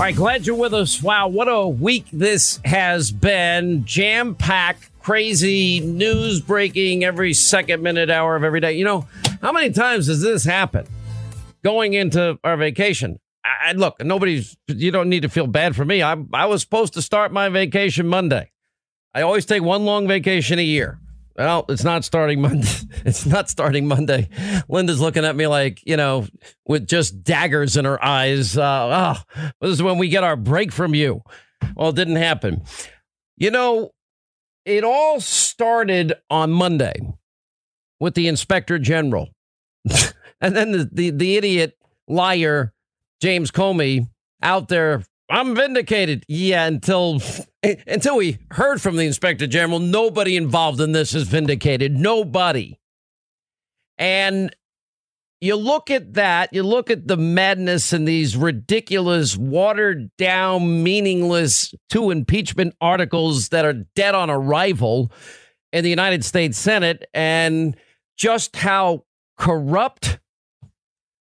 All right, glad you're with us. Wow, what a week this has been. Jam packed, crazy news breaking every second, minute, hour of every day. You know, how many times does this happen going into our vacation? I, look, nobody's, you don't need to feel bad for me. I, I was supposed to start my vacation Monday. I always take one long vacation a year. Well, it's not starting Monday. It's not starting Monday. Linda's looking at me like, you know, with just daggers in her eyes. Uh, oh, this is when we get our break from you. Well, it didn't happen. You know, it all started on Monday with the inspector general. and then the, the, the idiot liar, James Comey, out there I'm vindicated. Yeah, until until we heard from the inspector general, nobody involved in this is vindicated. Nobody. And you look at that, you look at the madness and these ridiculous, watered down, meaningless two impeachment articles that are dead on arrival in the United States Senate, and just how corrupt,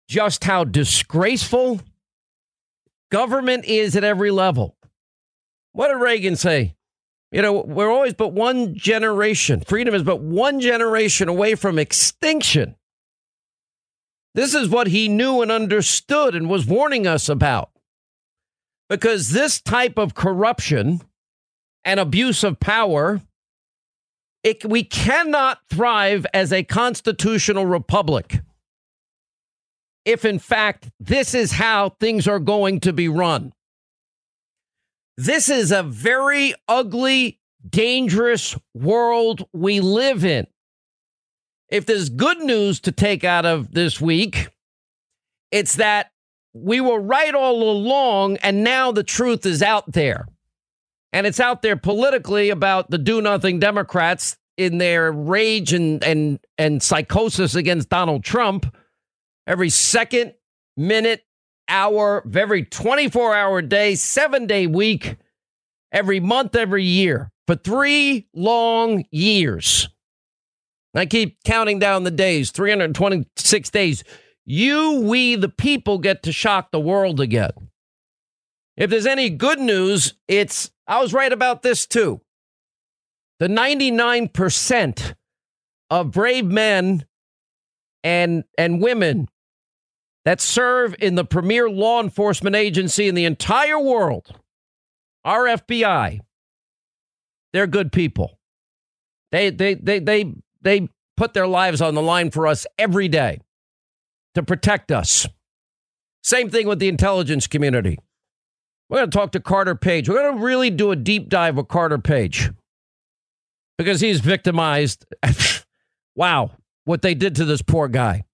just how disgraceful Government is at every level. What did Reagan say? You know, we're always but one generation. Freedom is but one generation away from extinction. This is what he knew and understood and was warning us about. Because this type of corruption and abuse of power, it, we cannot thrive as a constitutional republic if in fact this is how things are going to be run. This is a very ugly, dangerous world we live in. If there's good news to take out of this week, it's that we were right all along, and now the truth is out there. And it's out there politically about the do nothing Democrats in their rage and, and, and psychosis against Donald Trump every second, minute, hour of every 24 hour day, seven day week, every month, every year for three long years. I keep counting down the days 326 days. You, we, the people, get to shock the world again. If there's any good news, it's I was right about this too. The 99% of brave men and and women that serve in the premier law enforcement agency in the entire world, our FBI, they're good people. They they they they they put their lives on the line for us every day to protect us. Same thing with the intelligence community. We're going to talk to Carter Page. We're going to really do a deep dive with Carter Page because he's victimized. wow, what they did to this poor guy.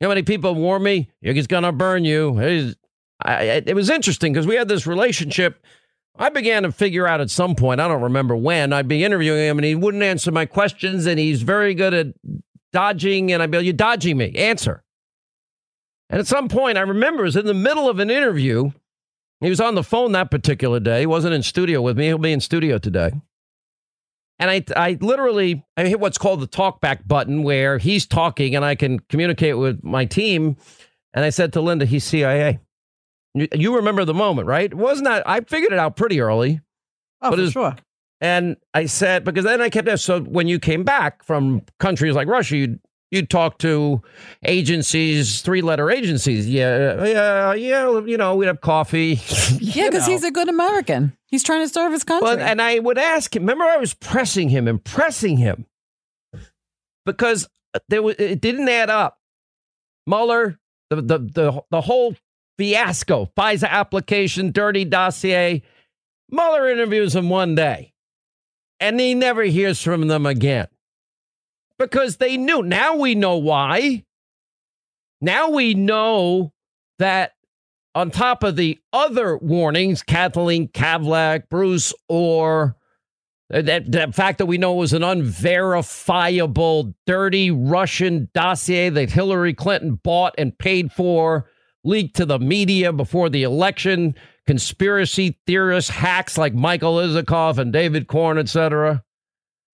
You know how many people warn me? He's going to burn you. I, it was interesting because we had this relationship. I began to figure out at some point, I don't remember when, I'd be interviewing him and he wouldn't answer my questions and he's very good at dodging. And I'd be like, You're dodging me. Answer. And at some point, I remember it was in the middle of an interview. He was on the phone that particular day. He wasn't in studio with me. He'll be in studio today. And I, I literally, I hit what's called the talkback button where he's talking and I can communicate with my team. And I said to Linda, he's CIA. You, remember the moment, right? Wasn't that, I figured it out pretty early. Oh, but for was, sure. And I said, because then I kept, so when you came back from countries like Russia, you'd you talk to agencies, three letter agencies. Yeah, yeah, yeah. You know, we'd have coffee. yeah, because he's a good American. He's trying to serve his country. Well, and I would ask him. Remember, I was pressing him and pressing him because there was it didn't add up. Mueller, the the the, the whole fiasco, FISA application, dirty dossier. Mueller interviews him one day, and he never hears from them again because they knew. Now we know why. Now we know that on top of the other warnings, Kathleen Kavalec, Bruce Ohr, uh, that, the fact that we know was an unverifiable, dirty Russian dossier that Hillary Clinton bought and paid for, leaked to the media before the election, conspiracy theorists, hacks like Michael Isikoff and David Corn, etc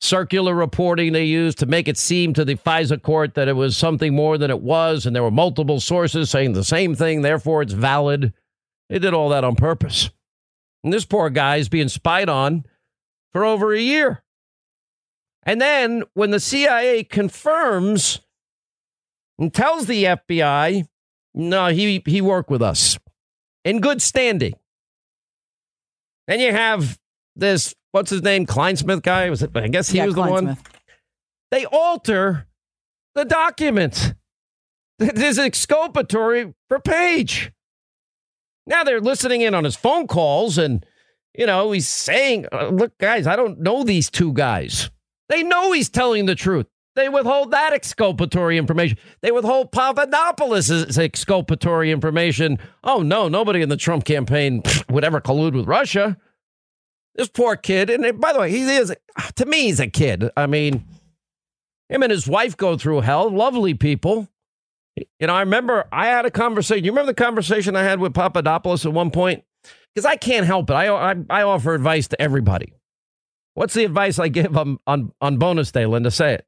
circular reporting they used to make it seem to the FISA court that it was something more than it was, and there were multiple sources saying the same thing, therefore it's valid. They did all that on purpose. And this poor guy is being spied on for over a year. And then when the CIA confirms and tells the FBI, no, he, he worked with us in good standing. Then you have this what's his name, Clinesmith guy? Was it? I guess he yeah, was the one. They alter the document. This exculpatory for Page. Now they're listening in on his phone calls, and you know he's saying, uh, "Look, guys, I don't know these two guys. They know he's telling the truth. They withhold that exculpatory information. They withhold Papadopoulos' exculpatory information. Oh no, nobody in the Trump campaign would ever collude with Russia." This poor kid, and by the way, he is to me, he's a kid. I mean, him and his wife go through hell. Lovely people. You know, I remember I had a conversation. You remember the conversation I had with Papadopoulos at one point? Because I can't help it. I, I, I offer advice to everybody. What's the advice I give on on, on bonus day, Linda? Say it.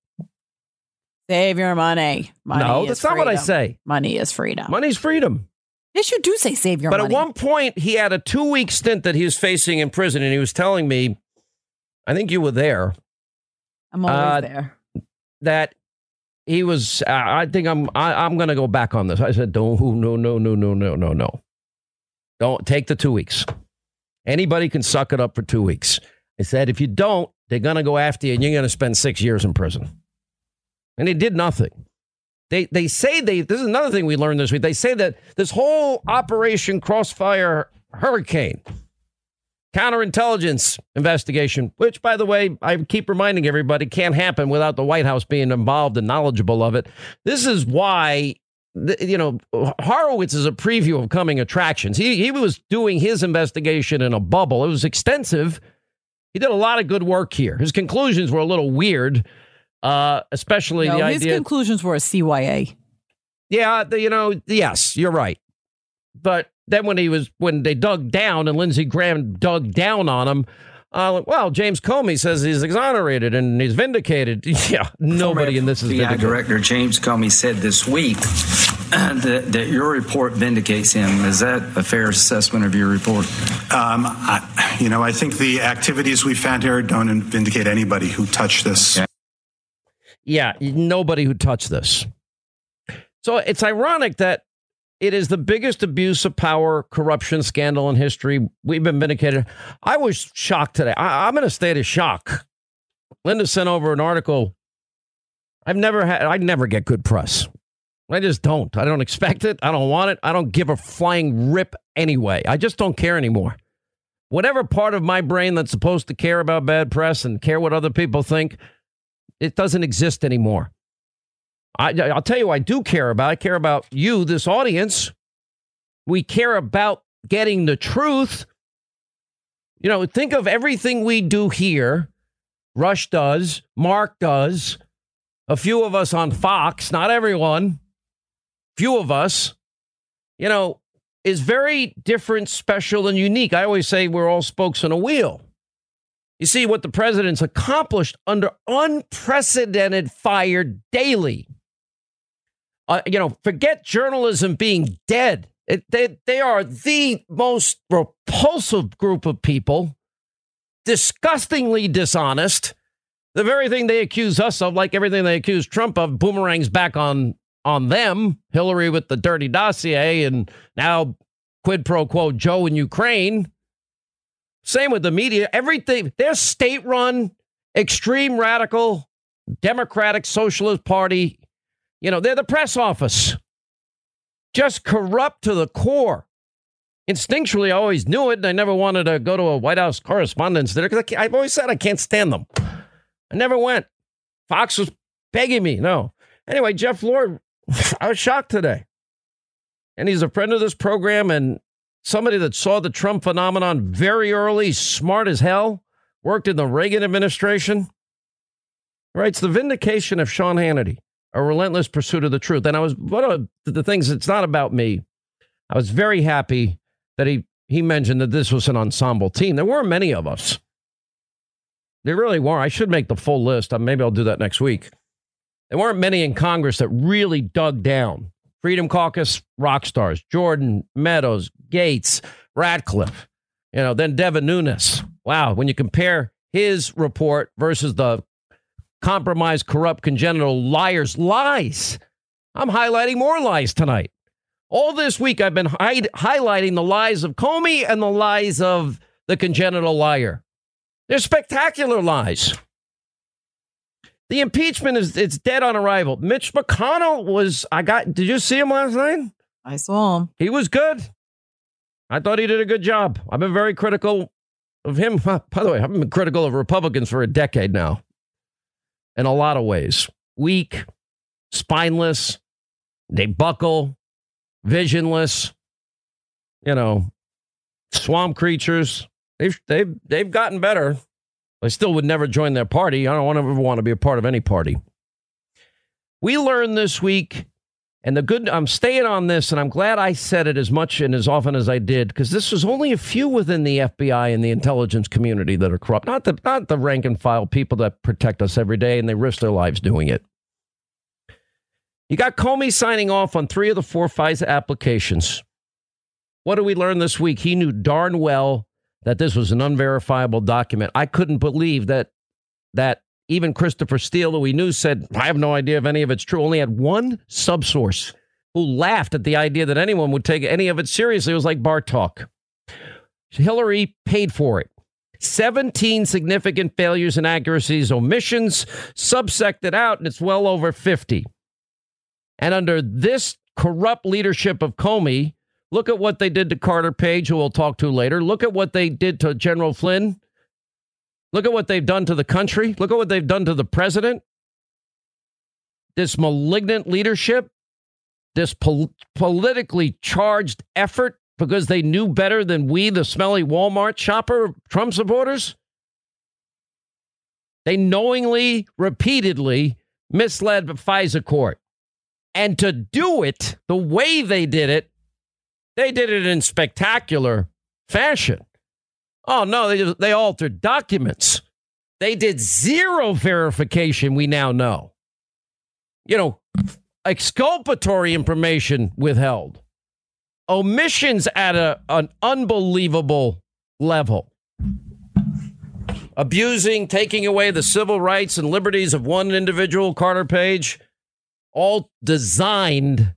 Save your money. money no, that's not what I say. Money is freedom. Money's freedom. Yes, you do say save your but money. But at one point, he had a two week stint that he was facing in prison, and he was telling me, I think you were there. I'm always uh, there. That he was. Uh, I think I'm. I, am i am going to go back on this. I said, don't. No, no, no, no, no, no, no. Don't take the two weeks. Anybody can suck it up for two weeks. I said, if you don't, they're going to go after you, and you're going to spend six years in prison. And he did nothing. They they say they this is another thing we learned this week. They say that this whole Operation Crossfire Hurricane counterintelligence investigation, which by the way, I keep reminding everybody can't happen without the White House being involved and knowledgeable of it. This is why you know, Horowitz is a preview of coming attractions. He he was doing his investigation in a bubble. It was extensive. He did a lot of good work here. His conclusions were a little weird, uh, especially no, the his idea. His conclusions were a CYA. Yeah, the, you know, yes, you're right. But then when he was when they dug down and Lindsey Graham dug down on him, uh, well, James Comey says he's exonerated and he's vindicated. Yeah, nobody Former in this is FBI vindicated. Director James Comey said this week that, that, your report vindicates him. Is that a fair assessment of your report? Um, I, you know, I think the activities we found here don't vindicate anybody who touched this. Okay. Yeah, nobody who touched this. So it's ironic that it is the biggest abuse of power, corruption scandal in history. We've been vindicated. I was shocked today. I, am in a state of shock. Linda sent over an article. I've never had, I never get good press. I just don't. I don't expect it. I don't want it. I don't give a flying rip anyway. I just don't care anymore. Whatever part of my brain that's supposed to care about bad press and care what other people think, it doesn't exist anymore. I, I'll tell you, I do care about. I care about you, this audience. We care about getting the truth. You know, think of everything we do here. Rush does, Mark does, a few of us on Fox, not everyone, few of us, you know, is very different, special, and unique. I always say we're all spokes on a wheel. You see what the president's accomplished under unprecedented fire daily. Uh, you know, forget journalism being dead. It, they, they are the most repulsive group of people, disgustingly dishonest. The very thing they accuse us of, like everything they accuse Trump of, boomerangs back on on them. Hillary with the dirty dossier, and now quid pro quo Joe in Ukraine. Same with the media. Everything they're state run, extreme radical, Democratic Socialist Party. You know, they're the press office just corrupt to the core. Instinctually, I always knew it, and I never wanted to go to a White House correspondence dinner because I've always said I can't stand them. I never went. Fox was begging me. No. Anyway, Jeff Lord, I was shocked today. And he's a friend of this program and somebody that saw the Trump phenomenon very early, smart as hell, worked in the Reagan administration. Writes the vindication of Sean Hannity a relentless pursuit of the truth. And I was one of the things. It's not about me. I was very happy that he he mentioned that this was an ensemble team. There weren't many of us. There really were. I should make the full list. Uh, maybe I'll do that next week. There weren't many in Congress that really dug down. Freedom Caucus rock stars: Jordan, Meadows, Gaetz, Ratcliffe. You know, then Devin Nunes. Wow, when you compare his report versus the compromised, corrupt, congenital liars' lies. I'm highlighting more lies tonight. All this week, I've been hi- highlighting the lies of Comey and the lies of the congenital liar. They're spectacular lies. The impeachment is it's dead on arrival. Mitch McConnell was I got did you see him last night? I saw him. He was good. I thought he did a good job. I've been very critical of him. By the way, I've been critical of Republicans for a decade now in a lot of ways weak, spineless, they buckle, visionless, you know, swamp creatures. They've, they've, they've gotten better. I still would never join their party. I don't ever want to be a part of any party. We learned this week and the good, I'm staying on this, and I'm glad I said it as much and as often as I did, because this was only a few within the FBI and the intelligence community that are corrupt, not the not the rank and file people that protect us every day and they risk their lives doing it. You got Comey signing off on three of the four FISA applications. What did we learn this week? He knew darn well that this was an unverifiable document. I couldn't believe that that even Christopher Steele, who we knew said, I have no idea if any of it's true, only had one subsource who laughed at the idea that anyone would take any of it seriously. It was like bar talk. Hillary paid for it. 17 significant failures, inaccuracies, omissions, subsected out, and it's well over 50. And under this corrupt leadership of Comey, look at what they did to Carter Page, who we'll talk to later. Look at what they did to General Flynn Look at what they've done to the country. Look at what they've done to the president. This malignant leadership, this pol- politically charged effort because they knew better than we, the smelly Walmart shopper, Trump supporters. They knowingly, repeatedly misled the FISA court. And to do it the way they did it, they did it in spectacular fashion. Oh, no, they, they altered documents. They did zero verification, we now know. You know, exculpatory information withheld, omissions at a, an unbelievable level, abusing, taking away the civil rights and liberties of one individual, Carter Page, all designed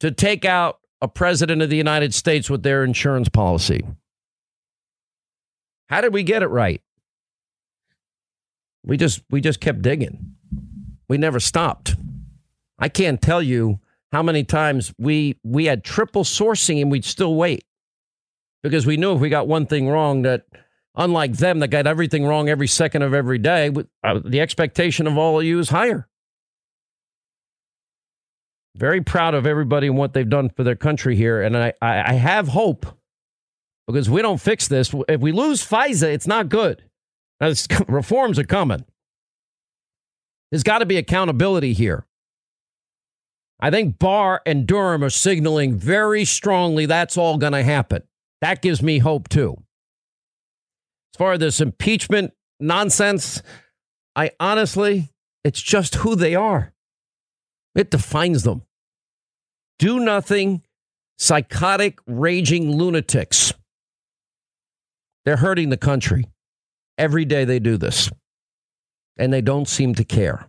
to take out a president of the United States with their insurance policy. How did we get it right? We just we just kept digging. We never stopped. I can't tell you how many times we we had triple sourcing and we'd still wait because we knew if we got one thing wrong that unlike them that got everything wrong every second of every day, uh, the expectation of all of you is higher. Very proud of everybody and what they've done for their country here, and I I, I have hope because we don't fix this. If we lose FISA, it's not good. Now, reforms are coming. There's got to be accountability here. I think Barr and Durham are signaling very strongly that's all going to happen. That gives me hope too. As far as this impeachment nonsense, I honestly, it's just who they are. It defines them. Do nothing, psychotic, raging lunatics. They're hurting the country. Every day they do this, and they don't seem to care.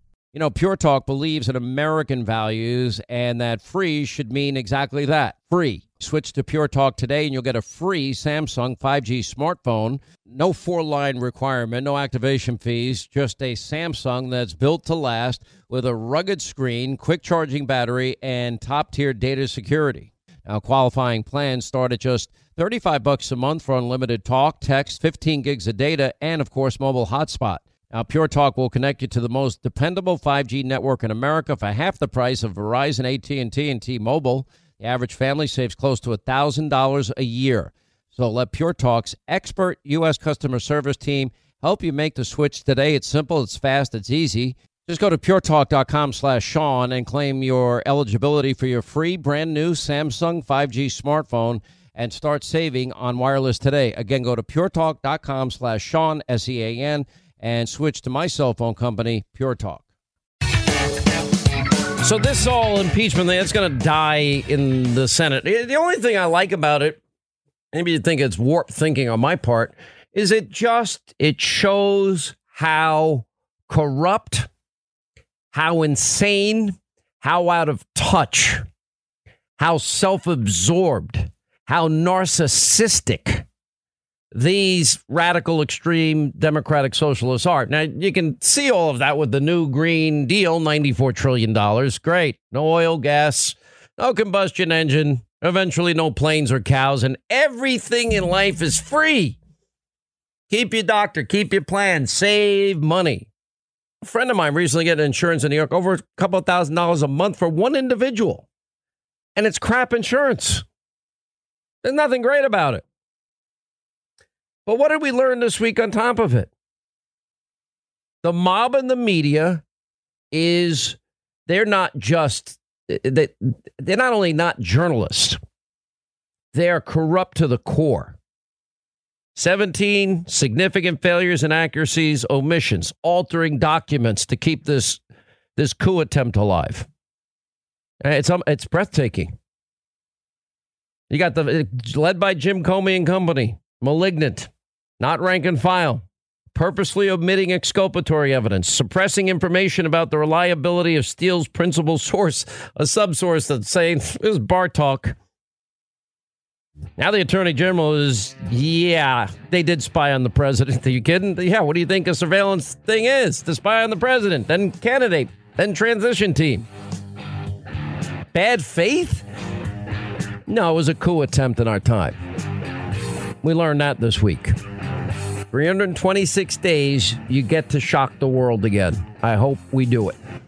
You know, Pure Talk believes in American values and that free should mean exactly that free. Switch to Pure Talk today and you'll get a free Samsung 5G smartphone. No four line requirement, no activation fees, just a Samsung that's built to last with a rugged screen, quick charging battery, and top tier data security. Now, qualifying plans start at just 35 bucks a month for unlimited talk, text, 15 gigs of data, and of course, mobile hotspot. Now, Pure Talk will connect you to the most dependable 5G network in America for half the price of Verizon, AT&T, and T-Mobile. The average family saves close to $1,000 a year. So let Pure Talk's expert U.S. customer service team help you make the switch today. It's simple, it's fast, it's easy. Just go to puretalk.com slash Sean and claim your eligibility for your free brand new Samsung 5G smartphone and start saving on wireless today. Again, go to puretalk.com slash Sean, S-E-A-N, and switch to my cell phone company, Pure Talk. So this all impeachment thing, it's going to die in the Senate. The only thing I like about it, maybe you think it's warped thinking on my part, is it just it shows how corrupt, how insane, how out of touch, how self-absorbed, how narcissistic these radical extreme democratic socialists are. Now, you can see all of that with the new Green Deal, $94 trillion. Great. No oil, gas, no combustion engine, eventually no planes or cows, and everything in life is free. Keep your doctor, keep your plan, save money. A friend of mine recently got insurance in New York over a couple thousand dollars a month for one individual. And it's crap insurance. There's nothing great about it. But what did we learn this week on top of it? The mob and the media is they're not just they, they're not only not journalists, they are corrupt to the core. 17 significant failures, inaccuracies, omissions, altering documents to keep this this coup attempt alive. It's um, it's breathtaking. You got the led by Jim Comey and company, malignant, not rank and file, purposely omitting exculpatory evidence, suppressing information about the reliability of Steele's principal source, a subsource that's saying it was bar talk. Now the attorney general is, yeah, they did spy on the president. Are you kidding? Yeah, what do you think a surveillance thing is? To spy on the president, then candidate, then transition team. Bad faith? No, it was a coup attempt in our time. We learned that this week. 326 days, you get to shock the world again. I hope we do it.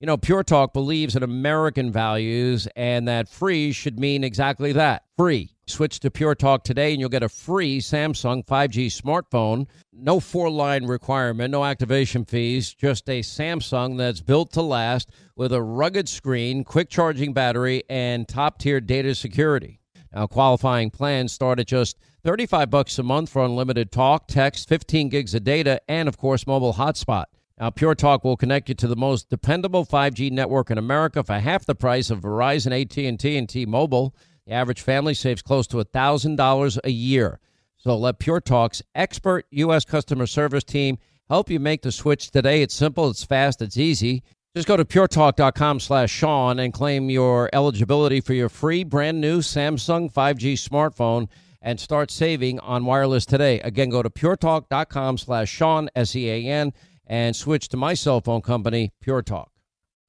You know, Pure Talk believes in American values and that free should mean exactly that free. Switch to Pure Talk today and you'll get a free Samsung 5G smartphone. No four line requirement, no activation fees, just a Samsung that's built to last with a rugged screen, quick charging battery, and top tier data security. Now, qualifying plans start at just 35 bucks a month for unlimited talk, text, 15 gigs of data, and of course, mobile hotspot. Now, Pure Talk will connect you to the most dependable 5G network in America for half the price of Verizon, AT&T, and T-Mobile. The average family saves close to $1,000 a year. So let Pure Talk's expert U.S. customer service team help you make the switch today. It's simple, it's fast, it's easy. Just go to puretalk.com slash Sean and claim your eligibility for your free brand new Samsung 5G smartphone and start saving on wireless today. Again, go to puretalk.com slash Sean, S-E-A-N, and switch to my cell phone company, Pure Talk.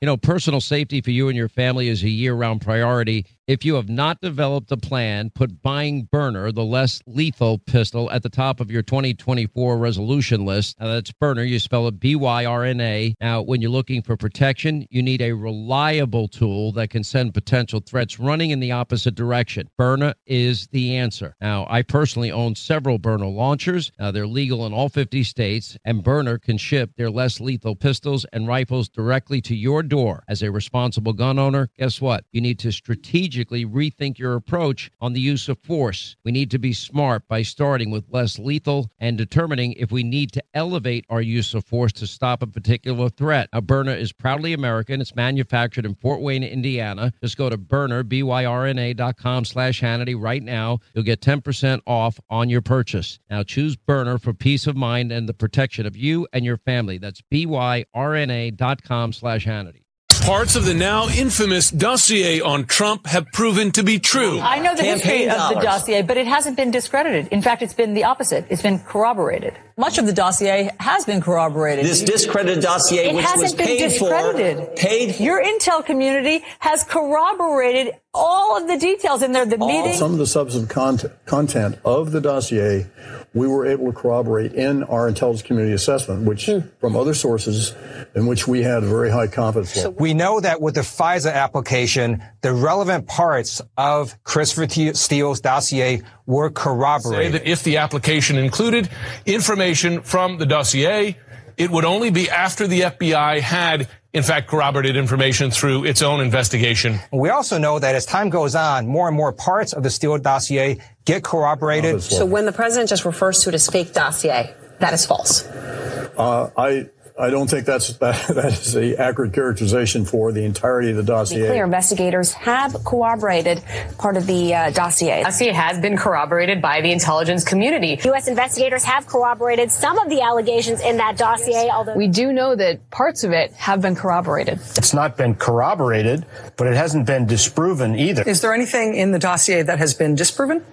You know, personal safety for you and your family is a year round priority. If you have not developed a plan, put buying Byrna, the less lethal pistol, at the top of your 2024 resolution list. Now, that's Byrna. You spell it B Y R N A. Now, when you're looking for protection, you need a reliable tool that can send potential threats running in the opposite direction. Byrna is the answer. Now, I personally own several Byrna launchers. Now, they're legal in all 50 states, and Byrna can ship their less lethal pistols and rifles directly to your door. As a responsible gun owner, guess what? You need to strategically rethink your approach on the use of force. We need to be smart by starting with less lethal and determining if we need to elevate our use of force to stop a particular threat. Now, Byrna is proudly American. It's manufactured in Fort Wayne, Indiana. Just go to Byrna, B-Y-R-N-A dot com slash Hannity right now. You'll get 10% off on your purchase. Now, choose Byrna for peace of mind and the protection of you and your family. That's B-Y-R-N-A dot com slash Hannity. Parts of the now infamous dossier on Trump have proven to be true. I know the history of the dossier, but it hasn't been discredited. In fact, it's been the opposite. It's been corroborated. Much of the dossier has been corroborated. This discredited dossier, it which hasn't was been paid discredited. for, paid. Your intel community has corroborated all of the details in there. The meeting. Some of the substantive content, content of the dossier we were able to corroborate in our intelligence community assessment, which hmm. from other sources in which we had very high confidence level. We know that with the FISA application, the relevant parts of Christopher Steele's dossier were corroborated. Say that if the application included information from the dossier, it would only be after the FBI had in fact, corroborated information through its own investigation. We also know that as time goes on, more and more parts of the Steele dossier get corroborated. So when the president just refers to it as fake dossier, that is false. Uh, I I don't think that's that, that is the accurate characterization for the entirety of the dossier. To be clear, investigators have corroborated part of the uh, dossier. Dossier has been corroborated by the intelligence community. U.S. investigators have corroborated some of the allegations in that dossier, although we do know that parts of it have been corroborated. It's not been corroborated, but it hasn't been disproven either. Is there anything in the dossier that has been disproven?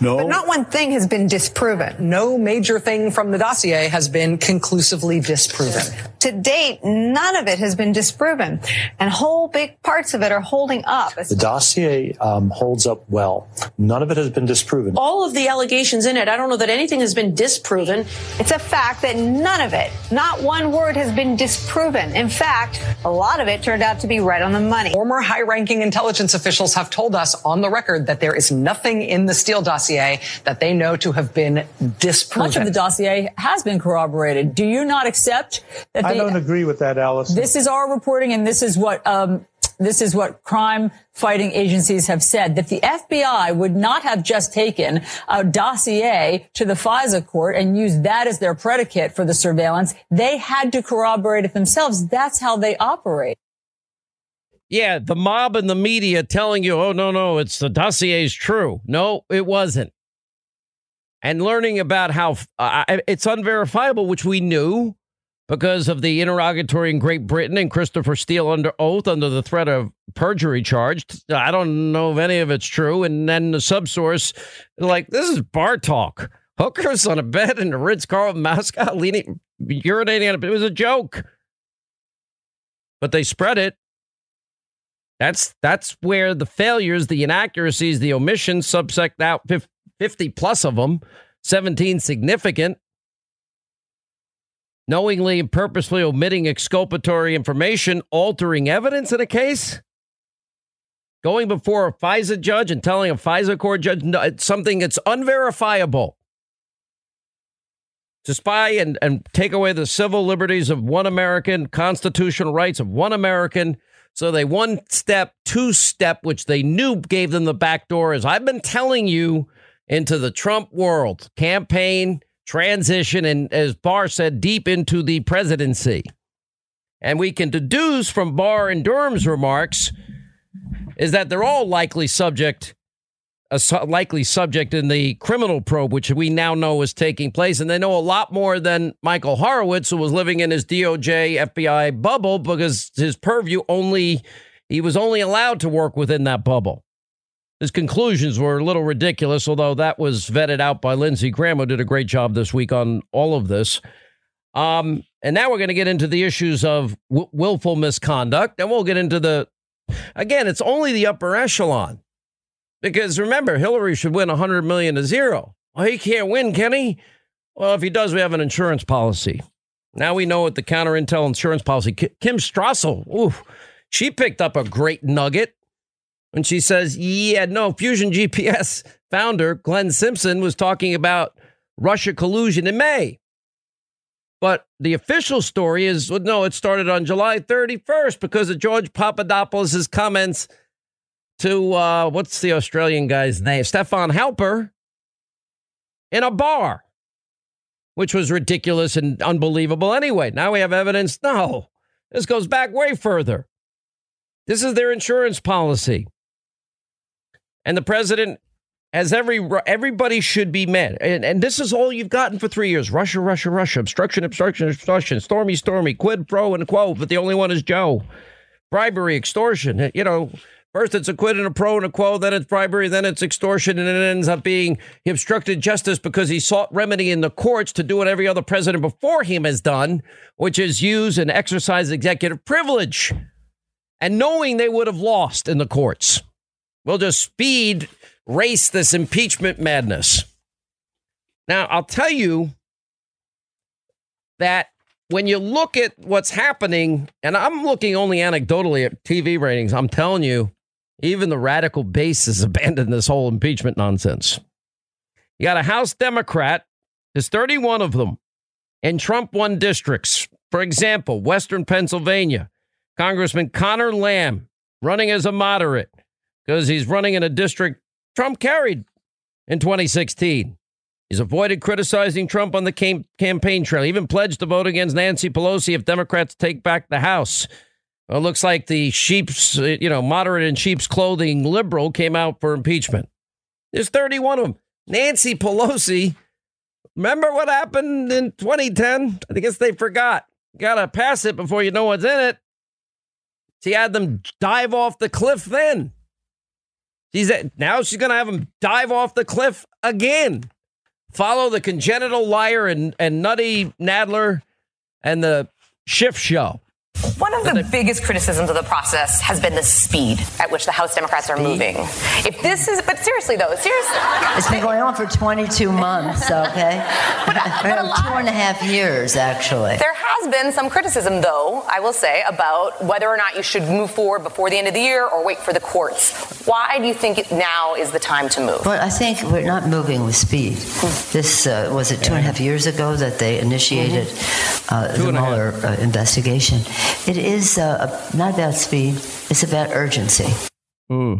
No. But not one thing has been disproven. No major thing from the dossier has been conclusively disproven. To date, none of it has been disproven, and whole big parts of it are holding up. The dossier um, holds up well. None of it has been disproven. All of the allegations in it, I don't know that anything has been disproven. It's a fact that none of it, not one word has been disproven. In fact, a lot of it turned out to be right on the money. Former high ranking intelligence officials have told us on the record that there is nothing in the Steele dossier that they know to have been disproven. Much of the dossier has been corroborated. Do you not accept that? I don't agree with that, Alice. This is our reporting, and this is what um, this is what crime fighting agencies have said that the FBI would not have just taken a dossier to the FISA court and used that as their predicate for the surveillance. They had to corroborate it themselves. That's how they operate. Yeah, the mob and the media telling you, oh, no, no, it's the dossier is true. No, it wasn't. And learning about how uh, it's unverifiable, which we knew because of the interrogatory in Great Britain and Christopher Steele under oath under the threat of perjury charged. I don't know if any of it's true. And then the subsource, like, this is bar talk. Hookers on a bed in the Ritz Carlton mascot leaning, urinating on it. It was a joke. But they spread it. That's that's where the failures, the inaccuracies, the omissions subsect out 50 plus of them, 17 significant. Knowingly and purposely omitting exculpatory information, altering evidence in a case, going before a FISA judge and telling a FISA court judge no, something that's unverifiable to spy and, and take away the civil liberties of one American, constitutional rights of one American so they one step, two step, which they knew gave them the back door, as I've been telling you, into the Trump world campaign, transition, and as Barr said, deep into the presidency. And we can deduce from Barr and Durham's remarks is that they're all likely subject a su- likely subject in the criminal probe, which we now know is taking place. And they know a lot more than Michael Horowitz, who was living in his DOJ FBI bubble because his purview only, he was only allowed to work within that bubble. His conclusions were a little ridiculous, although that was vetted out by Lindsey Graham, who did a great job this week on all of this. Um, and now we're going to get into the issues of w- willful misconduct, and we'll get into the, again, it's only the upper echelon. Because remember, Hillary should win 100 million to zero. Well, he can't win, can he? Well, if he does, we have an insurance policy. Now we know what the counter intel insurance policy. Kim Strassel, ooh, she picked up a great nugget when she says, "Yeah, no, Fusion GPS founder Glenn Simpson was talking about Russia collusion in May." But the official story is no, it started on July 31st because of George Papadopoulos' comments to uh, what's the Australian guy's name? Stefan Halper in a bar, which was ridiculous and unbelievable anyway. Now we have evidence. No, this goes back way further. This is their insurance policy. And the president has every everybody should be met. And, and this is all you've gotten for three years. Russia, Russia, Russia, obstruction, obstruction, obstruction, stormy, stormy, quid pro and quo, but the only one is Joe. Bribery, extortion, you know, First, it's a quid and a pro and a quo, then it's bribery, then it's extortion, and it ends up being he obstructed justice because he sought remedy in the courts to do what every other president before him has done, which is use and exercise executive privilege. And knowing they would have lost in the courts, we'll just speed race this impeachment madness. Now, I'll tell you that when you look at what's happening, and I'm looking only anecdotally at TV ratings, I'm telling you, even the radical base has abandoned this whole impeachment nonsense. You got a House Democrat, there's 31 of them, and Trump won districts. For example, Western Pennsylvania, Congressman Connor Lamb running as a moderate because he's running in a district Trump carried in 2016. He's avoided criticizing Trump on the cam- campaign trail, he even pledged to vote against Nancy Pelosi if Democrats take back the House. It looks like the sheep's, you know, moderate in sheep's clothing liberal came out for impeachment. There's 31 of them. Nancy Pelosi, remember what happened in 2010? I guess they forgot. Got to pass it before you know what's in it. She had them dive off the cliff then. She's now she's going to have them dive off the cliff again. Follow the congenital liar and, and nutty Nadler and the Schiff show. One of the biggest criticisms of the process has been the speed at which the House Democrats are moving. If this is, but seriously though, seriously, It's been going on for 22 months, okay? but, but a lot, Two and a half years, actually. there has been some criticism, though I will say, about whether or not you should move forward before the end of the year or wait for the courts. Why do you think it now is the time to move? Well, I think we're not moving with speed. This uh, was it two and a half years ago that they initiated uh, the Mueller uh, investigation. It is uh, not about speed; it's about urgency. Hmm.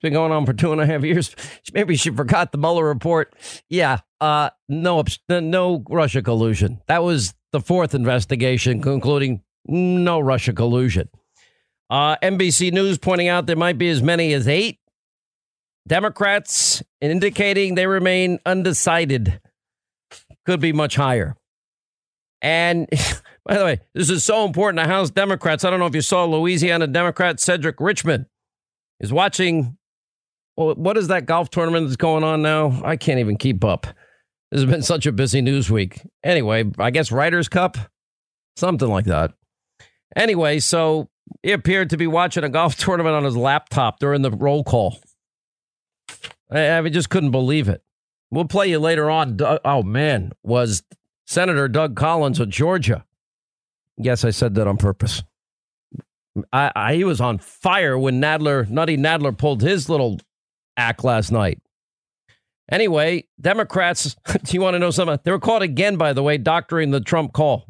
It's been going on for two and a half years. Maybe she forgot the Mueller report. Yeah. Uh, no, no Russia collusion. That was the fourth investigation, concluding no Russia collusion. Uh, NBC News pointing out there might be as many as eight Democrats indicating they remain undecided. Could be much higher. And by the way, this is so important to House Democrats. I don't know if you saw Louisiana Democrat Cedric Richmond is watching. Well, what is that golf tournament that's going on now? I can't even keep up. This has been such a busy news week. Anyway, I guess Ryder's Cup, something like that. Anyway, so he appeared to be watching a golf tournament on his laptop during the roll call. I, I just couldn't believe it. We'll play you later on. Oh man, was Senator Doug Collins of Georgia? Yes, I said that on purpose. I, I he was on fire when Nadler, Nutty Nadler, pulled his little act last night. Anyway, Democrats, do you want to know something? They were caught again, by the way, doctoring the Trump call.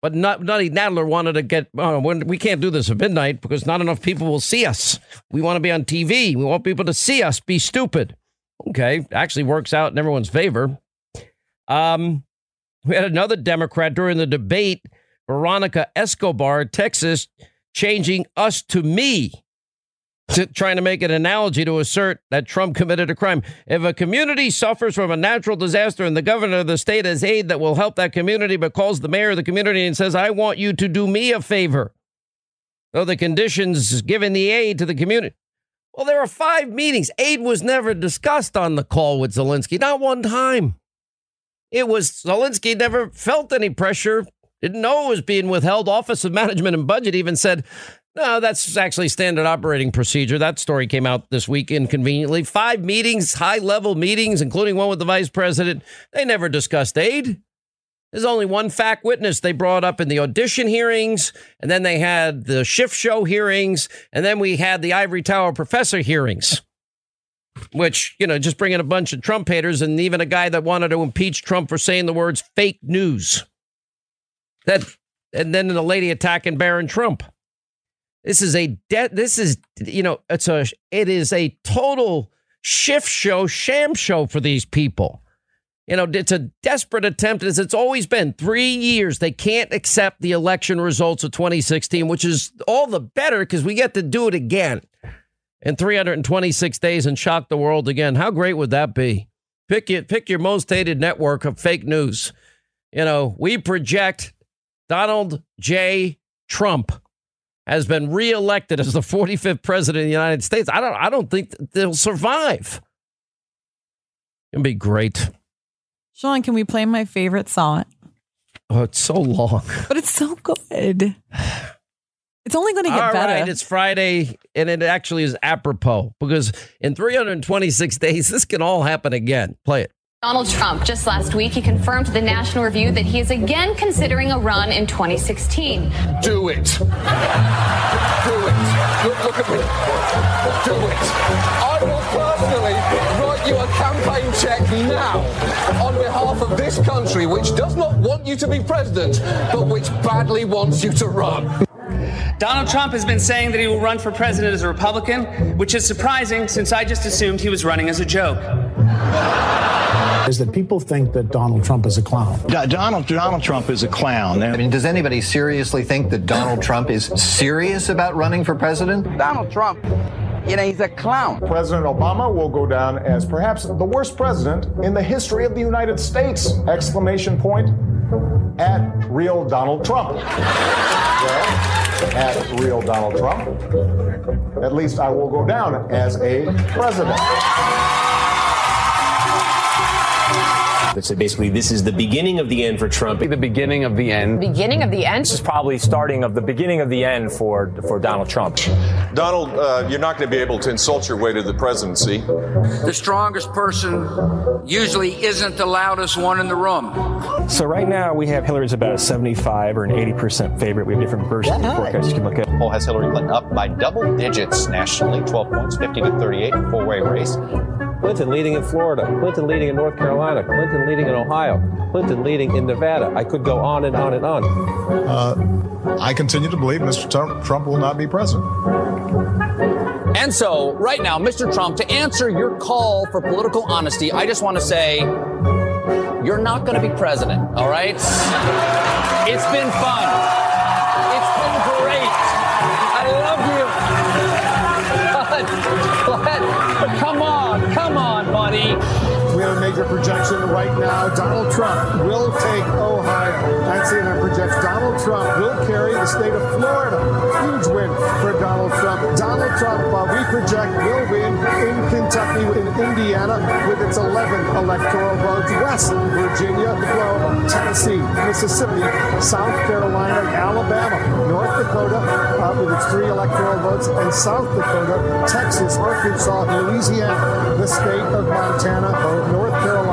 But Nutty Nadler wanted to get, when- we can't do this at midnight because not enough people will see us. We want to be on TV. We want people to see us be stupid. Okay, actually works out in everyone's favor. Um, we had another Democrat during the debate, Veronica Escobar, Texas, changing us to me, to, trying to make an analogy to assert that Trump committed a crime. If a community suffers from a natural disaster and the governor of the state has aid that will help that community, but calls the mayor of the community and says, I want you to do me a favor. Though the conditions given the aid to the community. Well, there are five meetings. Aid was never discussed on the call with Zelensky, not one time. It was Zelensky never felt any pressure, didn't know it was being withheld. Office of Management and Budget even said, no, that's actually standard operating procedure. That story came out this week inconveniently. Five meetings, high level meetings, including one with the vice president. They never discussed aid. There's only one fact witness they brought up in the audition hearings, and then they had the shift show hearings, and then we had the Ivory Tower professor hearings which, you know, just bringing a bunch of Trump haters and even a guy that wanted to impeach Trump for saying the words fake news. That and then the lady attacking Barron Trump. This is a this is you know, it's a it is a total shift show, sham show for these people. You know, it's a desperate attempt as it's always been. 3 years they can't accept the election results of 2016, which is all the better because we get to do it again in 326 days and shock the world again. How great would that be? Pick it, pick your most hated network of fake news. You know, we project Donald J. Trump has been reelected as the 45th president of the United States. I don't I don't think they'll survive. It'll be great. Sean, can we play my favorite song? Oh, it's so long. But it's so good. It's only going to get All better. right, it's Friday, and it actually is apropos because in 326 days, this can all happen again. Play it. Donald Trump, just last week, he confirmed to the National Review that he is again considering a run in 2016. Do it. Do it. Look, look at me. Do it. I will personally write you a campaign check now on behalf of this country, which does not want you to be president, but which badly wants you to run. Donald Trump has been saying that he will run for president as a Republican, which is surprising since I just assumed he was running as a joke. Is that people think that Donald Trump is a clown. Donald Donald Trump is a clown. I mean, does anybody seriously think that Donald Trump is serious about running for president? Donald Trump you know, he's a clown. President Obama will go down as perhaps the worst president in the history of the United States! Exclamation point at real Donald Trump. well, at real Donald Trump. At least I will go down as a president. So basically, this is the beginning of the end for Trump. The beginning of the end. The Beginning of the end. This is probably starting of the beginning of the end for for Donald Trump. Donald, uh, you're not going to be able to insult your way to the presidency. The strongest person usually isn't the loudest one in the room. So right now we have Hillary's about a 75 or an 80 percent favorite. We have different versions of the forecast you can look at. Poll has Hillary Clinton up by double digits nationally, 12 points, 50 to 38, four-way race. Clinton leading in Florida, Clinton leading in North Carolina, Clinton leading in Ohio, Clinton leading in Nevada. I could go on and on and on. Uh, I continue to believe Mr. Trump will not be president. And so, right now, Mr. Trump, to answer your call for political honesty, I just want to say you're not going to be president, all right? It's been fun. Right now. Donald Trump will take Ohio. That's CNN projects Donald Trump will carry the state of Florida. Huge win for Donald Trump. Donald Trump, uh, we project, will win in Kentucky, in Indiana, with its 11 electoral votes. West Virginia, Florida, Tennessee, Mississippi, South Carolina, Alabama, North Dakota, uh, with its three electoral votes, and South Dakota, Texas, Arkansas, Louisiana, the state of Montana, North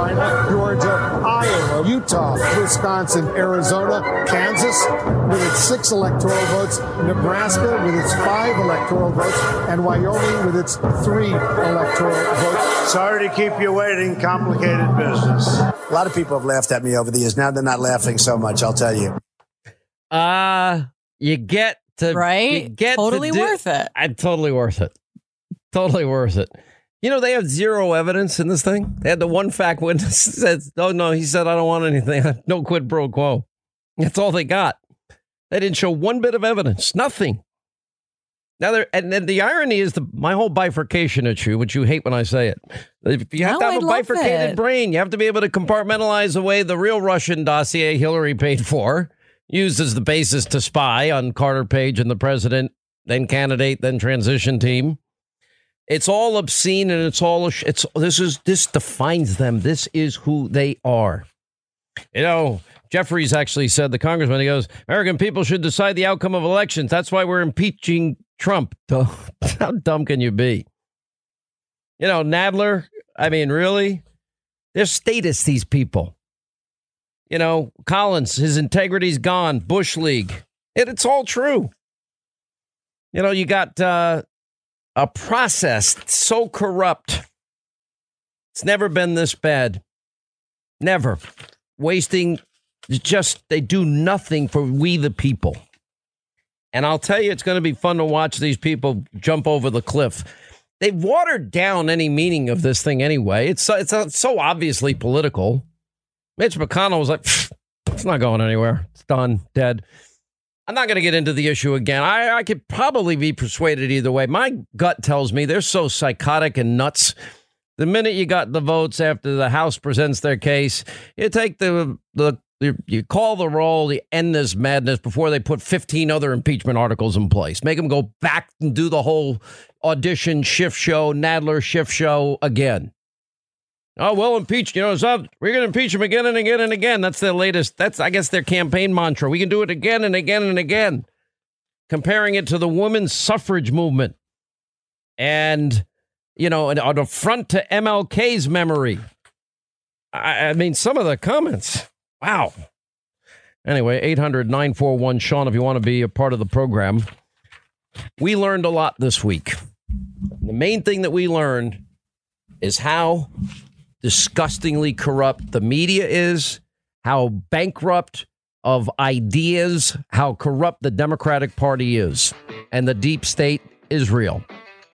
Carolina, Georgia, Iowa, Utah, Wisconsin, Arizona, Kansas with its six electoral votes, Nebraska with its five electoral votes, and Wyoming with its three electoral votes. Sorry to keep you waiting. Complicated business. A lot of people have laughed at me over the years. Now they're not laughing so much, I'll tell you. Uh, you get to right. Get totally to do, worth it. I'm totally worth it. Totally worth it. You know, they have zero evidence in this thing. They had the one fact witness says, "Oh no," he said, "I don't want anything. No quid pro quo." That's all they got. They didn't show one bit of evidence. Nothing. Now there, and then the irony is the my whole bifurcation issue, which you hate when I say it. If you have No, to have I a bifurcated it. brain, you have to be able to compartmentalize away the real Russian dossier Hillary paid for, used as the basis to spy on Carter Page and the president, then candidate, then transition team. It's all obscene and it's all it's this is this defines them. This is who they are. You know, Jeffries actually said the congressman. He goes, "American people should decide the outcome of elections. That's why we're impeaching Trump." How dumb can you be? You know, Nadler. I mean, really? They're. These people. You know, Collins. His integrity's gone. Bush League. It, it's all true. You know, you got uh, a process so corrupt. It's never been this bad. Never. Wasting just, they do nothing for we the people. And I'll tell you, it's going to be fun to watch these people jump over the cliff. They've watered down any meaning of this thing anyway. It's so, it's uh, so obviously political. Mitch McConnell was like, it's not going anywhere. It's done, dead. I'm not going to get into the issue again. I, I could probably be persuaded either way. My gut tells me they're so psychotic and nuts. The minute you got the votes after the House presents their case, you take the the you, call the roll, you end this madness before they put 15 other impeachment articles in place. Make them go back and do the whole audition shift show, Nadler shift show again. Oh, well, impeach. You know, up. We're going to impeach him again and again and again. That's their latest. That's, I guess, their campaign mantra. We can do it again and again and again. Comparing it to the women's suffrage movement. And, you know, and on the front to MLK's memory. I, I mean, some of the comments. Wow. Anyway, 800 941 Sean, if you want to be a part of the program. We learned a lot this week. The main thing that we learned is how disgustingly corrupt the media is, how bankrupt of ideas, how corrupt the Democratic Party is, and the deep state is real.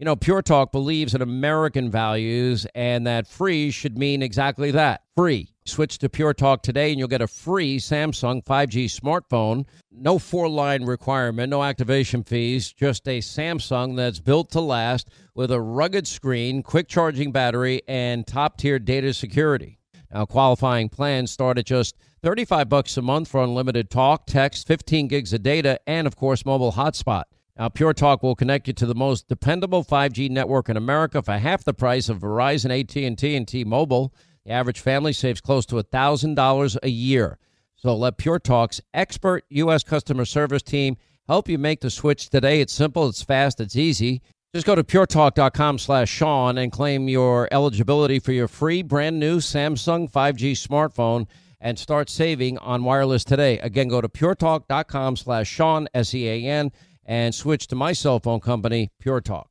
You know, Pure Talk believes in American values and that free should mean exactly that free. Switch to Pure Talk today and you'll get a free Samsung 5G smartphone. No four line requirement, no activation fees, just a Samsung that's built to last with a rugged screen, quick charging battery, and top tier data security. Now, qualifying plans start at just 35 bucks a month for unlimited talk, text, 15 gigs of data, and of course, mobile hotspot. Now, Pure Talk will connect you to the most dependable 5G network in America for half the price of Verizon, AT&T, and T-Mobile. The average family saves close to $1,000 a year. So let Pure Talk's expert U.S. customer service team help you make the switch today. It's simple, it's fast, it's easy. Just go to puretalk.com slash Sean and claim your eligibility for your free brand new Samsung 5G smartphone and start saving on wireless today. Again, go to puretalk.com slash Sean, S-E-A-N, and switch to my cell phone company, Pure Talk.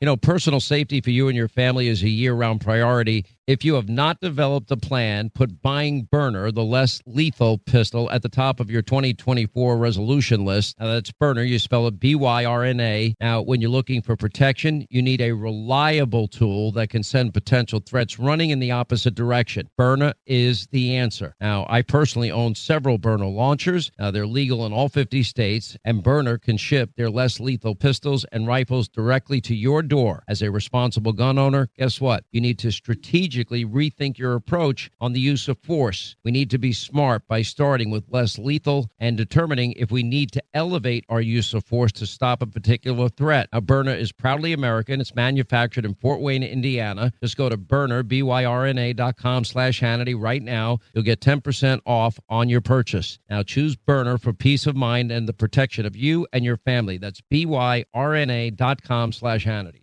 You know, personal safety for you and your family is a year round priority. If you have not developed a plan, put buying Byrna, the less lethal pistol, at the top of your 2024 resolution list. Now, that's Byrna. You spell it B Y R N A. Now, when you're looking for protection, you need a reliable tool that can send potential threats running in the opposite direction. Byrna is the answer. Now, I personally own several Byrna launchers. Now, they're legal in all 50 states, and Byrna can ship their less lethal pistols and rifles directly to your door. As a responsible gun owner, guess what? You need to strategically rethink your approach on the use of force. We need to be smart by starting with less lethal and determining if we need to elevate our use of force to stop a particular threat. Now, Byrna is proudly American. It's manufactured in Fort Wayne, Indiana. Just go to Byrna, B-Y-R-N-A dot com slash Hannity right now. You'll get 10% off on your purchase. Now, choose Byrna for peace of mind and the protection of you and your family. That's B-Y-R-N-A dot com slash Hannity.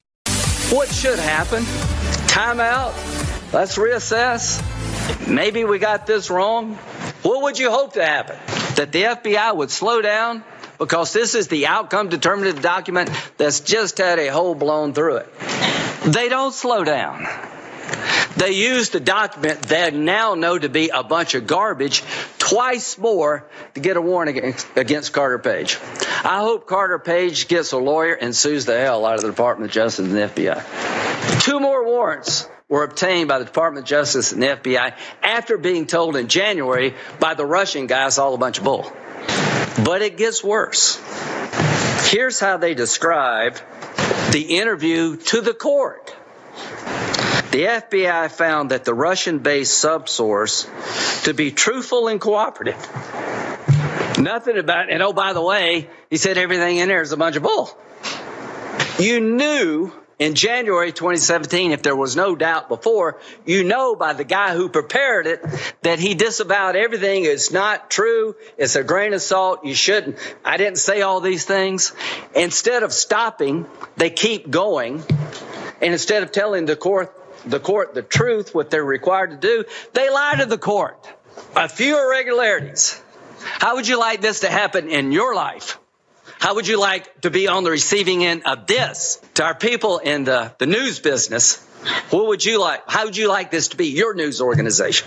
What should happen? Timeout? Let's reassess. Maybe we got this wrong. What would you hope to happen? That the FBI would slow down because this is the outcome determinative document that's just had a hole blown through it. They don't slow down. They use the document they now know to be a bunch of garbage twice more to get a warrant against Carter Page. I hope Carter Page gets a lawyer and sues the hell out of the Department of Justice and the FBI. Two more warrants were obtained by the Department of Justice and the FBI after being told in January by the Russian guys all a bunch of bull. But it gets worse. Here's how they describe the interview to the court. The FBI found that the Russian based subsource to be truthful and cooperative. Nothing about, and oh, by the way, he said everything in there is a bunch of bull. You knew in January 2017, if there was no doubt before, you know by the guy who prepared it that he disavowed everything. It's not true. It's a grain of salt. You shouldn't. I didn't say all these things. Instead of stopping, they keep going. And instead of telling the court, the court the truth, what they're required to do, they lie to the court. A few irregularities. How would you like this to happen in your life? How would you like to be on the receiving end of this? To our people in the, the news business, what would you like? How would you like this to be your news organization?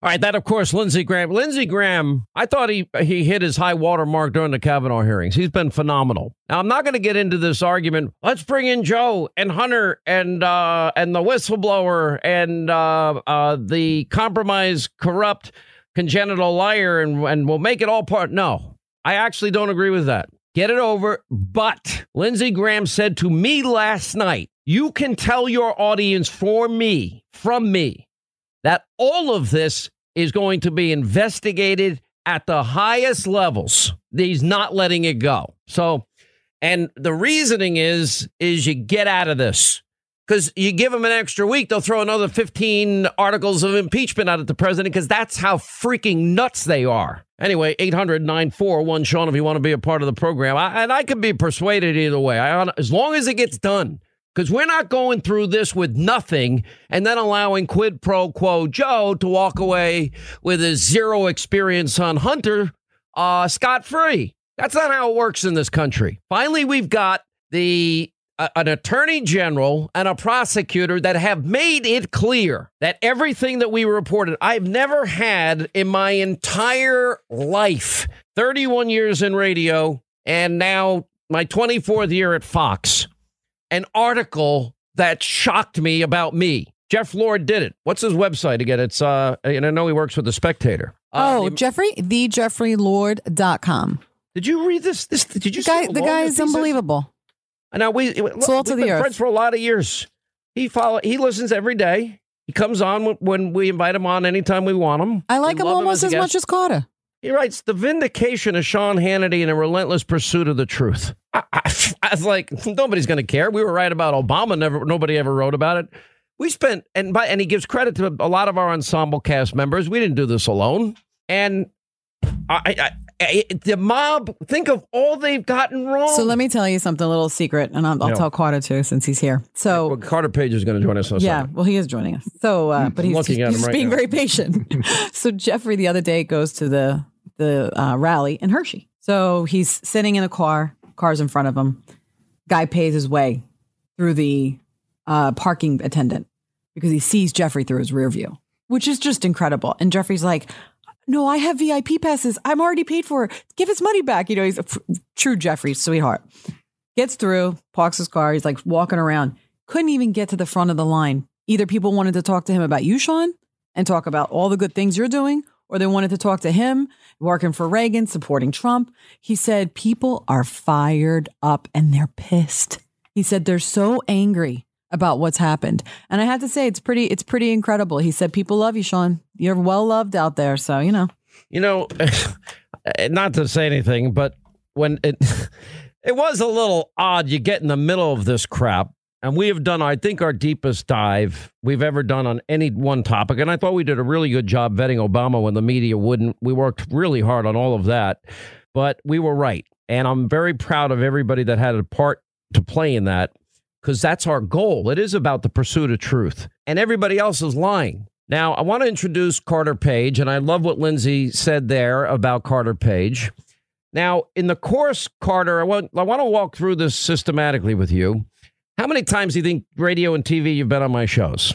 All right, that of course, Lindsey Graham. Lindsey Graham, I thought he he hit his high water mark during the Kavanaugh hearings. He's been phenomenal. Now, I'm not going to get into this argument. Let's bring in Joe and Hunter and uh, and the whistleblower and uh, uh, the compromised, corrupt, congenital liar, and and we'll make it all part. No, I actually don't agree with that. Get it over. But Lindsey Graham said to me last night, you can tell your audience for me, from me, that all of this is going to be investigated at the highest levels. He's not letting it go. So, and the reasoning is, is you get out of this because you give them an extra week, they'll throw another 15 articles of impeachment out at the president because that's how freaking nuts they are. Anyway, 800 941 Sean, if you want to be a part of the program. I, and I can be persuaded either way, I, as long as it gets done. Because we're not going through this with nothing and then allowing quid pro quo Joe to walk away with his zero experience on Hunter uh, scot free. That's not how it works in this country. Finally, we've got the an attorney general and a prosecutor that have made it clear that everything that we reported, I've never had in my entire life 31 years in radio and now my 24th year at Fox an article that shocked me about me. Jeff Lord did it. What's his website again? It's uh and I know he works with the Spectator. Uh, oh, Jeffrey, thejeffreylord.com. Did you read this? This did you the guy? The guy is unbelievable. Now we of the earth. friends for a lot of years. He follow. He listens every day. He comes on when we invite him on anytime we want him. I like we him almost him as, as much as Carter. He writes the vindication of Sean Hannity in a relentless pursuit of the truth. I, I, I was like, nobody's going to care. We were right about Obama. Never, nobody ever wrote about it. We spent and by and he gives credit to a lot of our ensemble cast members. We didn't do this alone. And I, I, the mob, think of all they've gotten wrong. So let me tell you something, a little secret, and I'll, I'll tell Carter too, since he's here. So well, Carter Page is going to join us. Yeah, well, he is joining us. So, uh, but he's, he's, he's right being now. very patient. so Jeffrey the other day goes to the the uh, rally in Hershey. So he's sitting in a car, cars in front of him. Guy pays his way through the uh, parking attendant because he sees Jeffrey through his rear view, which is just incredible. And Jeffrey's like, no, I have VIP passes. I'm already paid for. Give his money back. You know, he's a f- true Jeffrey, sweetheart. Gets through, parks his car. He's like walking around. Couldn't even get to the front of the line. Either people wanted to talk to him about you, Sean, and talk about all the good things you're doing, or they wanted to talk to him working for Reagan, supporting Trump. He said people are fired up and they're pissed. He said they're so angry about what's happened. And I have to say it's pretty it's pretty incredible. He said people love you, Sean. You're well loved out there, so you know. You know, not to say anything, but when it it was a little odd you get in the middle of this crap and we have done, I think, our deepest dive we've ever done on any one topic. And I thought we did a really good job vetting Obama when the media wouldn't. We worked really hard on all of that, but we were right. And I'm very proud of everybody that had a part to play in that because that's our goal. It is about the pursuit of truth, and everybody else is lying. Now, I want to introduce Carter Page, and I love what Lindsey said there about Carter Page. Now, in the course, Carter, I want, I want to walk through this systematically with you. How many times do you think radio and TV you've been on my shows?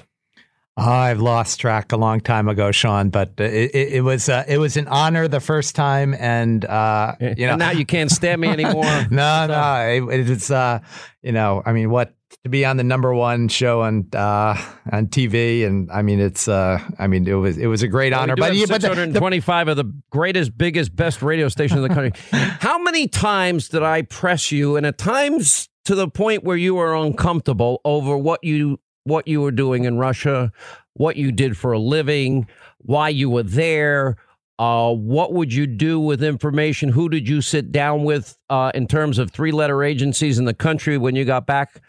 I've lost track a long time ago, Sean, but it, it, it was uh, it was an honor the first time, and uh, you know and now you can't stand me anymore. no, no, it, it's uh, you know, I mean, what to be on the number one show on uh, on TV, and I mean, it's uh, I mean, it was it was a great well, honor. but yeah, but 625 of the greatest, biggest, best radio station in the country. How many times did I press you, and at times to the point where you were uncomfortable over what you what you were doing in Russia, what you did for a living, why you were there, uh, what would you do with information? Who did you sit down with uh, in terms of three letter agencies in the country when you got back?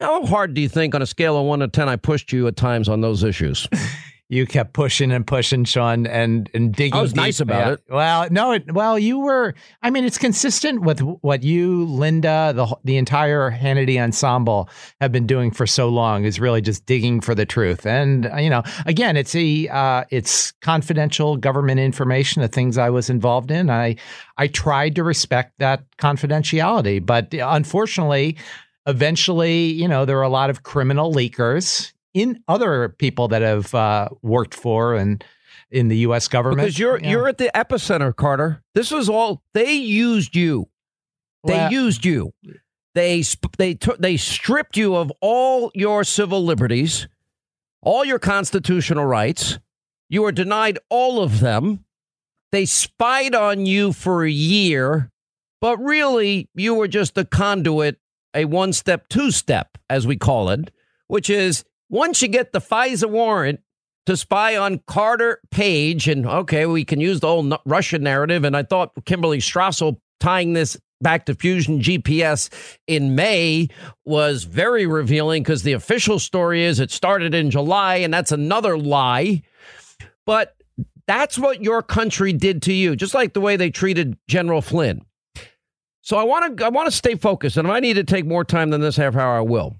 How hard do you think, on a scale of one to 10, I pushed you at times on those issues? you kept pushing and pushing, Sean, and and digging. I was deep. nice about yeah. it. Well, no, it, well, you were. I mean, it's consistent with what you, Linda, the the entire Hannity ensemble have been doing for so long. Is really just digging for the truth, and uh, you know, again, it's a uh, it's confidential government information. The things I was involved in, I I tried to respect that confidentiality, but unfortunately eventually, you know, there are a lot of criminal leakers in other people that have uh, worked for and in the U.S. government. Because you're yeah. you're at the epicenter, Carter. This was all they used you. They well, used you. They they took they stripped you of all your civil liberties, all your constitutional rights. You were denied all of them. They spied on you for a year But really, you were just a conduit, a one step, two step, as we call it, which is once you get the FISA warrant to spy on Carter Page, and okay, we can use the whole Russian narrative. And I thought Kimberley Strassel tying this back to Fusion GPS in May was very revealing because the official story is it started in July, and that's another lie. But that's what your country did to you, just like the way they treated General Flynn. So I want to I want to stay focused, and if I need to take more time than this half hour, I will,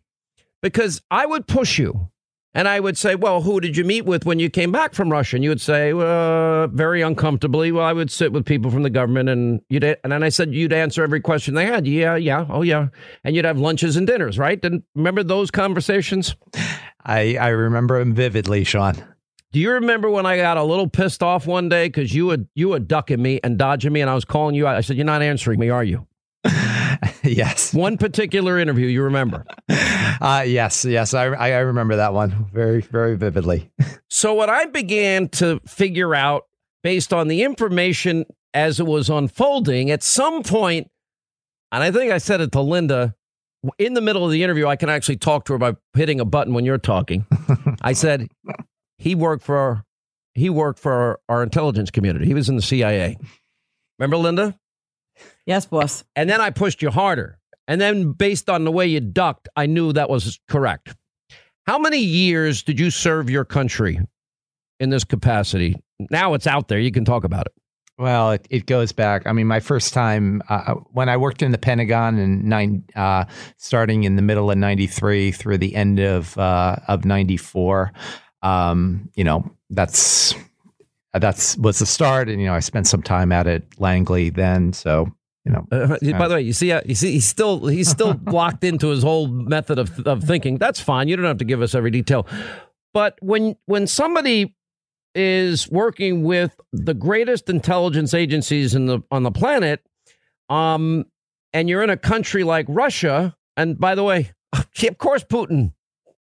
because I would push you. And I would say, well, who did you meet with when you came back from Russia? And you would say, uh, very uncomfortably. Well, I would sit with people from the government, and you'd and then I said you'd answer every question they had. Yeah, yeah, oh yeah, and you'd have lunches and dinners, right? And remember those conversations? I I remember them vividly, Sean. Do you remember when I got a little pissed off one day because you were you were ducking me and dodging me, and I was calling you out? I said, "You're not answering me, are you?" yes. One particular interview you remember? Uh, yes, yes, I, I remember that one very, very vividly. so, what I began to figure out based on the information as it was unfolding, at some point, and I think I said it to Linda in the middle of the interview, I can actually talk to her by hitting a button when you're talking. I said, he worked for he worked for our, our intelligence community. He was in the CIA. Remember, Linda? Yes, boss. And then I pushed you harder. And then based on the way you ducked, I knew that was correct. How many years did you serve your country in this capacity? Now it's out there. You can talk about it. Well, it, it goes back. I mean, my first time uh, when I worked in the Pentagon in nine, uh, starting in the middle of '93 through the end of uh, of '94. Um, you know, that's that's was the start, and you know, I spent some time at it Langley then. So you know. Uh, by the way, you see, uh, you see, he's still he's still locked into his whole method of of thinking. That's fine. You don't have to give us every detail. But when when somebody is working with the greatest intelligence agencies in the on the planet, um, and you're in a country like Russia, and by the way, of course, Putin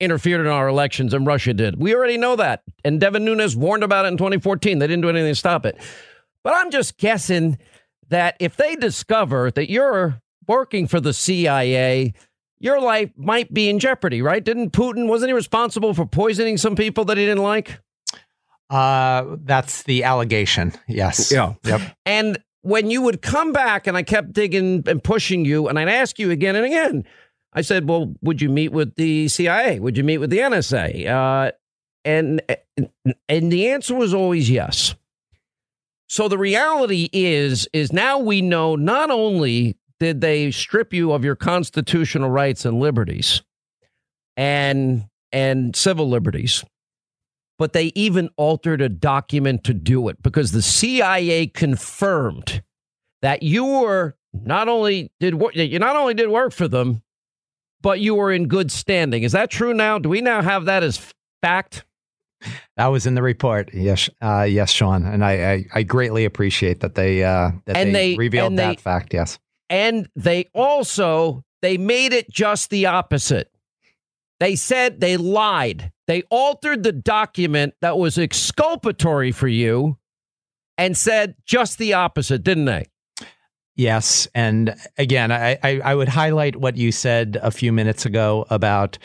interfered in our elections, and Russia did. We already know that, and Devin Nunes warned about it in 2014. They didn't do anything to stop it. But I'm just guessing that if they discover that you're working for the CIA, your life might be in jeopardy, right? Didn't Putin, wasn't he responsible for poisoning some people that he didn't like? Uh, that's the allegation. Yes. Yeah. Yep. And when you would come back and I kept digging and pushing you, and I'd ask you again and again, I said, well, would you meet with the CIA? Would you meet with the NSA? Uh, and, and the answer was always yes. So the reality is is now we know not only did they strip you of your constitutional rights and liberties and and civil liberties but they even altered a document to do it because the CIA confirmed that you were not only did you not only did work for them but you were in good standing. Is that true now? Do we now have that as fact? That was in the report. Yes, uh, yes, Sean, and I, I, I, greatly appreciate that they uh, that and they, they revealed that they, fact. Yes, and they also they made it just the opposite. They said they lied. They altered the document that was exculpatory for you, and said just the opposite, didn't they? Yes, and again, I, I, I would highlight what you said a few minutes ago about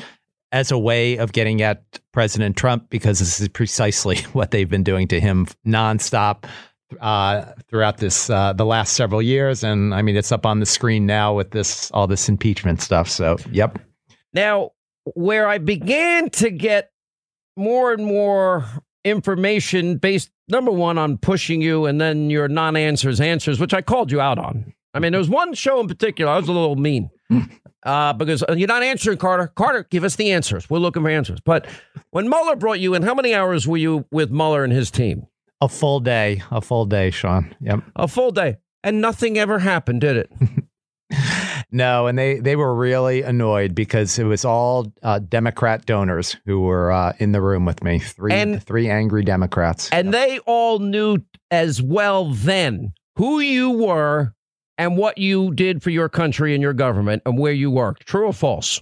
as a way of getting at President Trump because this is precisely what they've been doing to him nonstop uh, throughout this uh, the last several years, and I mean it's up on the screen now with this all this impeachment stuff. So, yep. Now, where I began to get more and more information based number one on pushing you, and then your non-answers answers, which I called you out on. I mean, there was one show in particular I was a little mean uh, because uh, you're not answering Carter. Carter, give us the answers. We're looking for answers. But when Mueller brought you in, how many hours were you with Mueller and his team? A full day. A full day, Sean. Yep. A full day. And nothing ever happened, did it? no, and they, they were really annoyed because it was all uh, Democrat donors who were uh, in the room with me. Three and, three angry Democrats. And yep. they all knew as well then who you were and what you did for your country and your government and where you worked. True or false?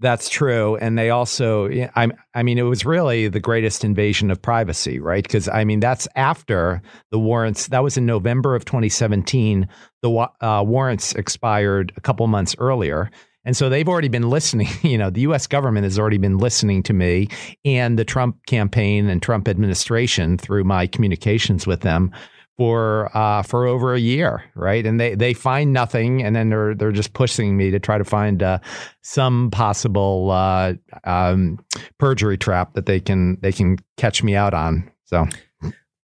That's true, and they also, I, I mean, it was really the greatest invasion of privacy, right? Because I mean, that's after the warrants. That was in November of 2017. The uh, warrants expired a couple months earlier, and so they've already been listening. You know, the U.S. government has already been listening to me and the Trump campaign and Trump administration through my communications with them for uh, for over a year, right? And they they find nothing, and then they're they're just pushing me to try to find uh, some possible uh, um, perjury trap that they can they can catch me out on. So,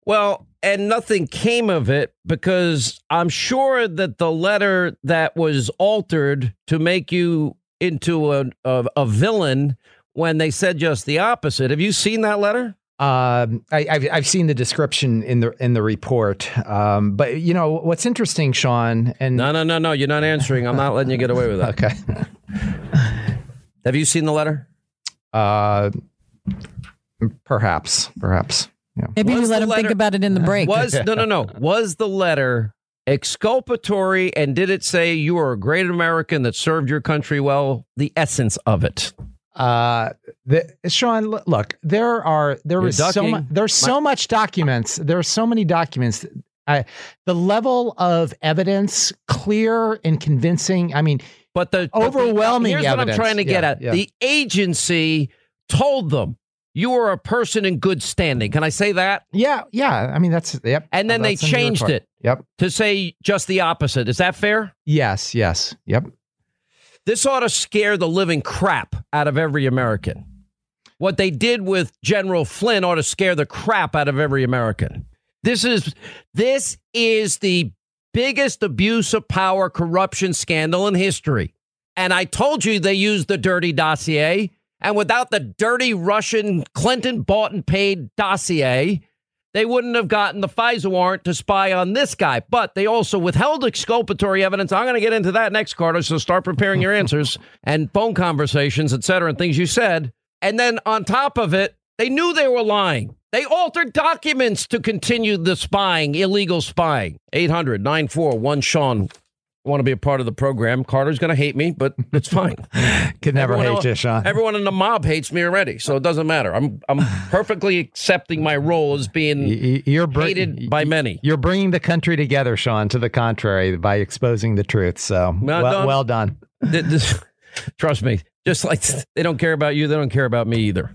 well, and nothing came of it because I'm sure that the letter that was altered to make you into a, a, a villain when they said just the opposite. Have you seen that letter? Um, I, have I've seen the description in the in the report, um, but you know what's interesting, Sean. And no, no, no, no, you're not answering. I'm not letting you get away with that. okay. Have you seen the letter? Uh, perhaps, perhaps. Yeah. Maybe was you let him letter, think about it in the break. Was no, no, no. Was the letter exculpatory, and did it say you are a great American that served your country well? The essence of it. Uh, the, Sean, look, there are there You're is ducking. so much there's so much documents. There are so many documents. I, the level of evidence, clear and convincing. I mean, but the overwhelming. But the, here's evidence. what I'm trying to get yeah, at. Yeah. The agency told them you are a person in good standing. Can I say that? Yeah, yeah. I mean, that's yep. And then they changed it. Yep. To say just the opposite. Is that fair? Yes. Yes. Yep. This ought to scare the living crap out of every American. What they did with General Flynn ought to scare the crap out of every American. This is this is the biggest abuse of power corruption scandal in history. And I told you they used the dirty dossier. And without the dirty Russian Clinton bought and paid dossier, they wouldn't have gotten the FISA warrant to spy on this guy. But they also withheld exculpatory evidence. I'm going to get into that next, Carter. So start preparing your answers and phone conversations, et cetera, and things you said. And then on top of it, they knew they were lying. They altered documents to continue the spying, illegal spying. 800 941 Sean want to be a part of the program. Carter's going to hate me, but it's fine. Could never everyone hate else, you, Sean. Everyone in the mob hates me already, so it doesn't matter. I'm I'm perfectly accepting my role as being you're br- hated by many. You're bringing the country together, Sean. To the contrary, by exposing the truth. So well, well, well done. Trust me. Just like they don't care about you, they don't care about me either.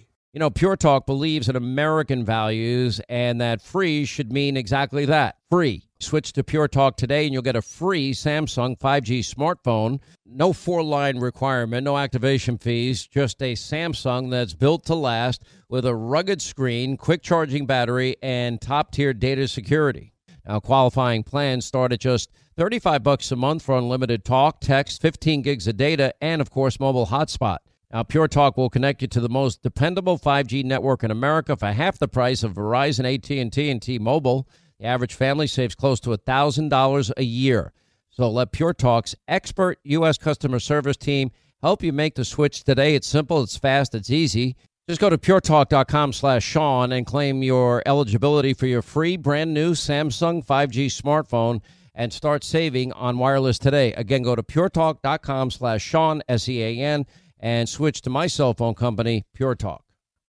You know, Pure Talk believes in American values and that free should mean exactly that free. Switch to Pure Talk today and you'll get a free Samsung 5G smartphone. No four line requirement, no activation fees, just a Samsung that's built to last with a rugged screen, quick charging battery, and top tier data security. Now, qualifying plans start at just 35 bucks a month for unlimited talk, text, 15 gigs of data, and of course, mobile hotspot. Now, Pure Talk will connect you to the most dependable 5G network in America for half the price of Verizon, AT&T, and T-Mobile. The average family saves close to $1,000 a year. So let Pure Talk's expert U.S. customer service team help you make the switch today. It's simple, it's fast, it's easy. Just go to puretalk.com slash Sean and claim your eligibility for your free brand new Samsung 5G smartphone and start saving on wireless today. Again, go to puretalk.com slash Sean, S-E-A-N, and switch to my cell phone company, Pure Talk.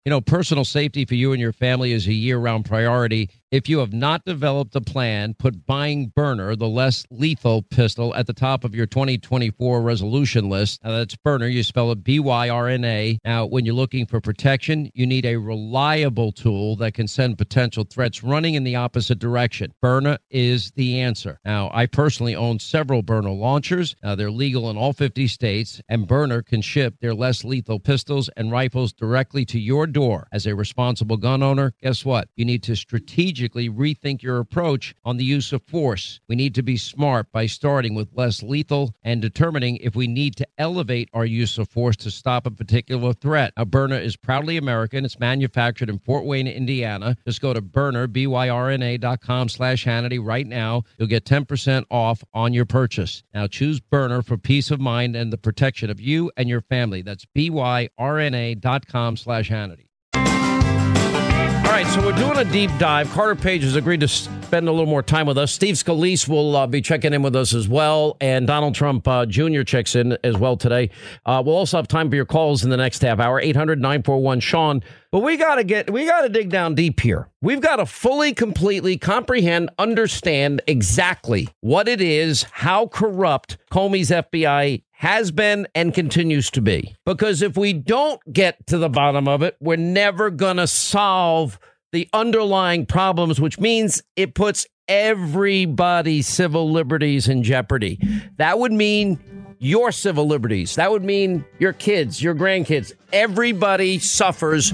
You know, personal safety for you and your family is a year round priority. If you have not developed a plan, put buying Byrna, the less lethal pistol, at the top of your 2024 resolution list. Now, that's Byrna. You spell it B Y R N A. Now, when you're looking for protection, you need a reliable tool that can send potential threats running in the opposite direction. Byrna is the answer. Now, I personally own several Byrna launchers. Now, they're legal in all 50 states, and Byrna can ship their less lethal pistols and rifles directly to your door. As a responsible gun owner, guess what? You need to strategically rethink your approach on the use of force. We need to be smart by starting with less lethal and determining if we need to elevate our use of force to stop a particular threat. Now, Byrna is proudly American. It's manufactured in Fort Wayne, Indiana. Just go to Byrna, B-Y-R-N-A dot com slash Hannity right now. You'll get 10% off on your purchase. Now, choose Byrna for peace of mind and the protection of you and your family. That's B-Y-R-N-A dot com slash Hannity. All right, so we're doing a deep dive. Carter Page has agreed to spend a little more time with us. Steve Scalise will uh, be checking in with us as well, and Donald Trump uh, Jr. checks in as well today. Uh, we'll also have time for your calls in the next half hour, 800 941 Sean. But we got to get, we got to dig down deep here. We've got to fully, completely comprehend, understand exactly what it is, how corrupt Comey's FBI has been and continues to be. Because if we don't get to the bottom of it, we're never going to solve the underlying problems, which means it puts everybody's civil liberties in jeopardy. That would mean your civil liberties. That would mean your kids, your grandkids. Everybody suffers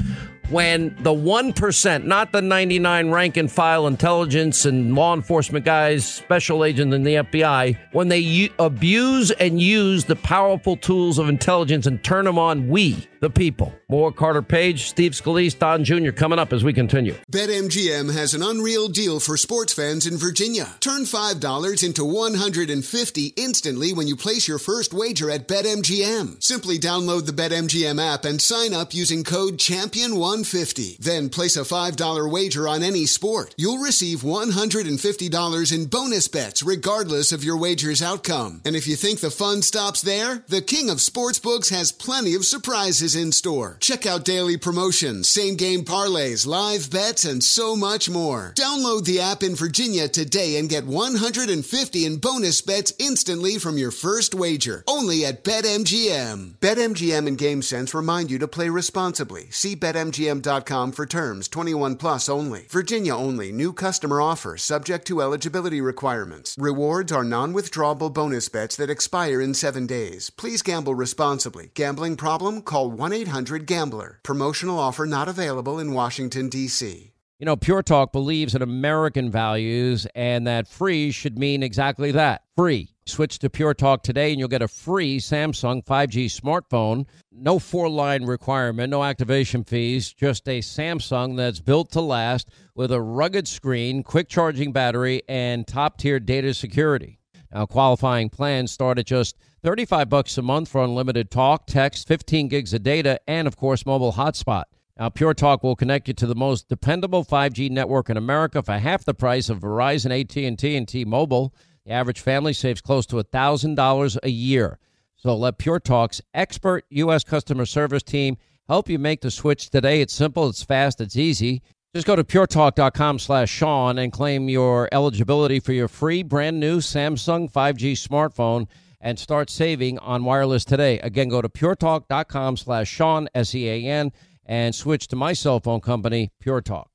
when the 1%, not the 99 rank and file intelligence and law enforcement guys, special agents in the FBI, when they u- abuse and use the powerful tools of intelligence and turn them on we, the people. More Carter Page, Steve Scalise, Don Jr. coming up as we continue. BetMGM has an unreal deal for sports fans in Virginia. Turn $5 into 150 instantly when you place your first wager at BetMGM. Simply download the BetMGM app and sign up using code Champion150. Then place a $5 wager on any sport. You'll receive $150 in bonus bets regardless of your wager's outcome. And if you think the fun stops there, the king of sportsbooks has plenty of surprises in store. Check out daily promotions, same game parlays, live bets, and so much more. Download the app in Virginia today and get 150 in bonus bets instantly from your first wager. Only at BetMGM. BetMGM and GameSense remind you to play responsibly. See BetMGM.com for terms 21 plus only. Virginia only. New customer offer subject to eligibility requirements. Rewards are non withdrawable bonus bets that expire in seven days. Please gamble responsibly. Gambling problem? Call 1 800 Gambler. Promotional offer not available in Washington, D.C. You know, Pure Talk believes in American values and that free should mean exactly that free. Switch to Pure Talk today and you'll get a free Samsung 5G smartphone. No four line requirement, no activation fees, just a Samsung that's built to last with a rugged screen, quick charging battery, and top tier data security. Now, qualifying plans start at just 35 bucks a month for unlimited talk, text, 15 gigs of data, and of course, mobile hotspot. Now, Pure Talk will connect you to the most dependable 5G network in America for half the price of Verizon, AT&T, and T-Mobile. The average family saves close to $1,000 a year. So let Pure Talk's expert U.S. customer service team help you make the switch today. It's simple, it's fast, it's easy. Just go to puretalk.com slash Sean and claim your eligibility for your free brand new Samsung 5G smartphone and start saving on wireless today. Again, go to puretalk.com slash Sean, S-E-A-N, and switch to my cell phone company, Pure Talk.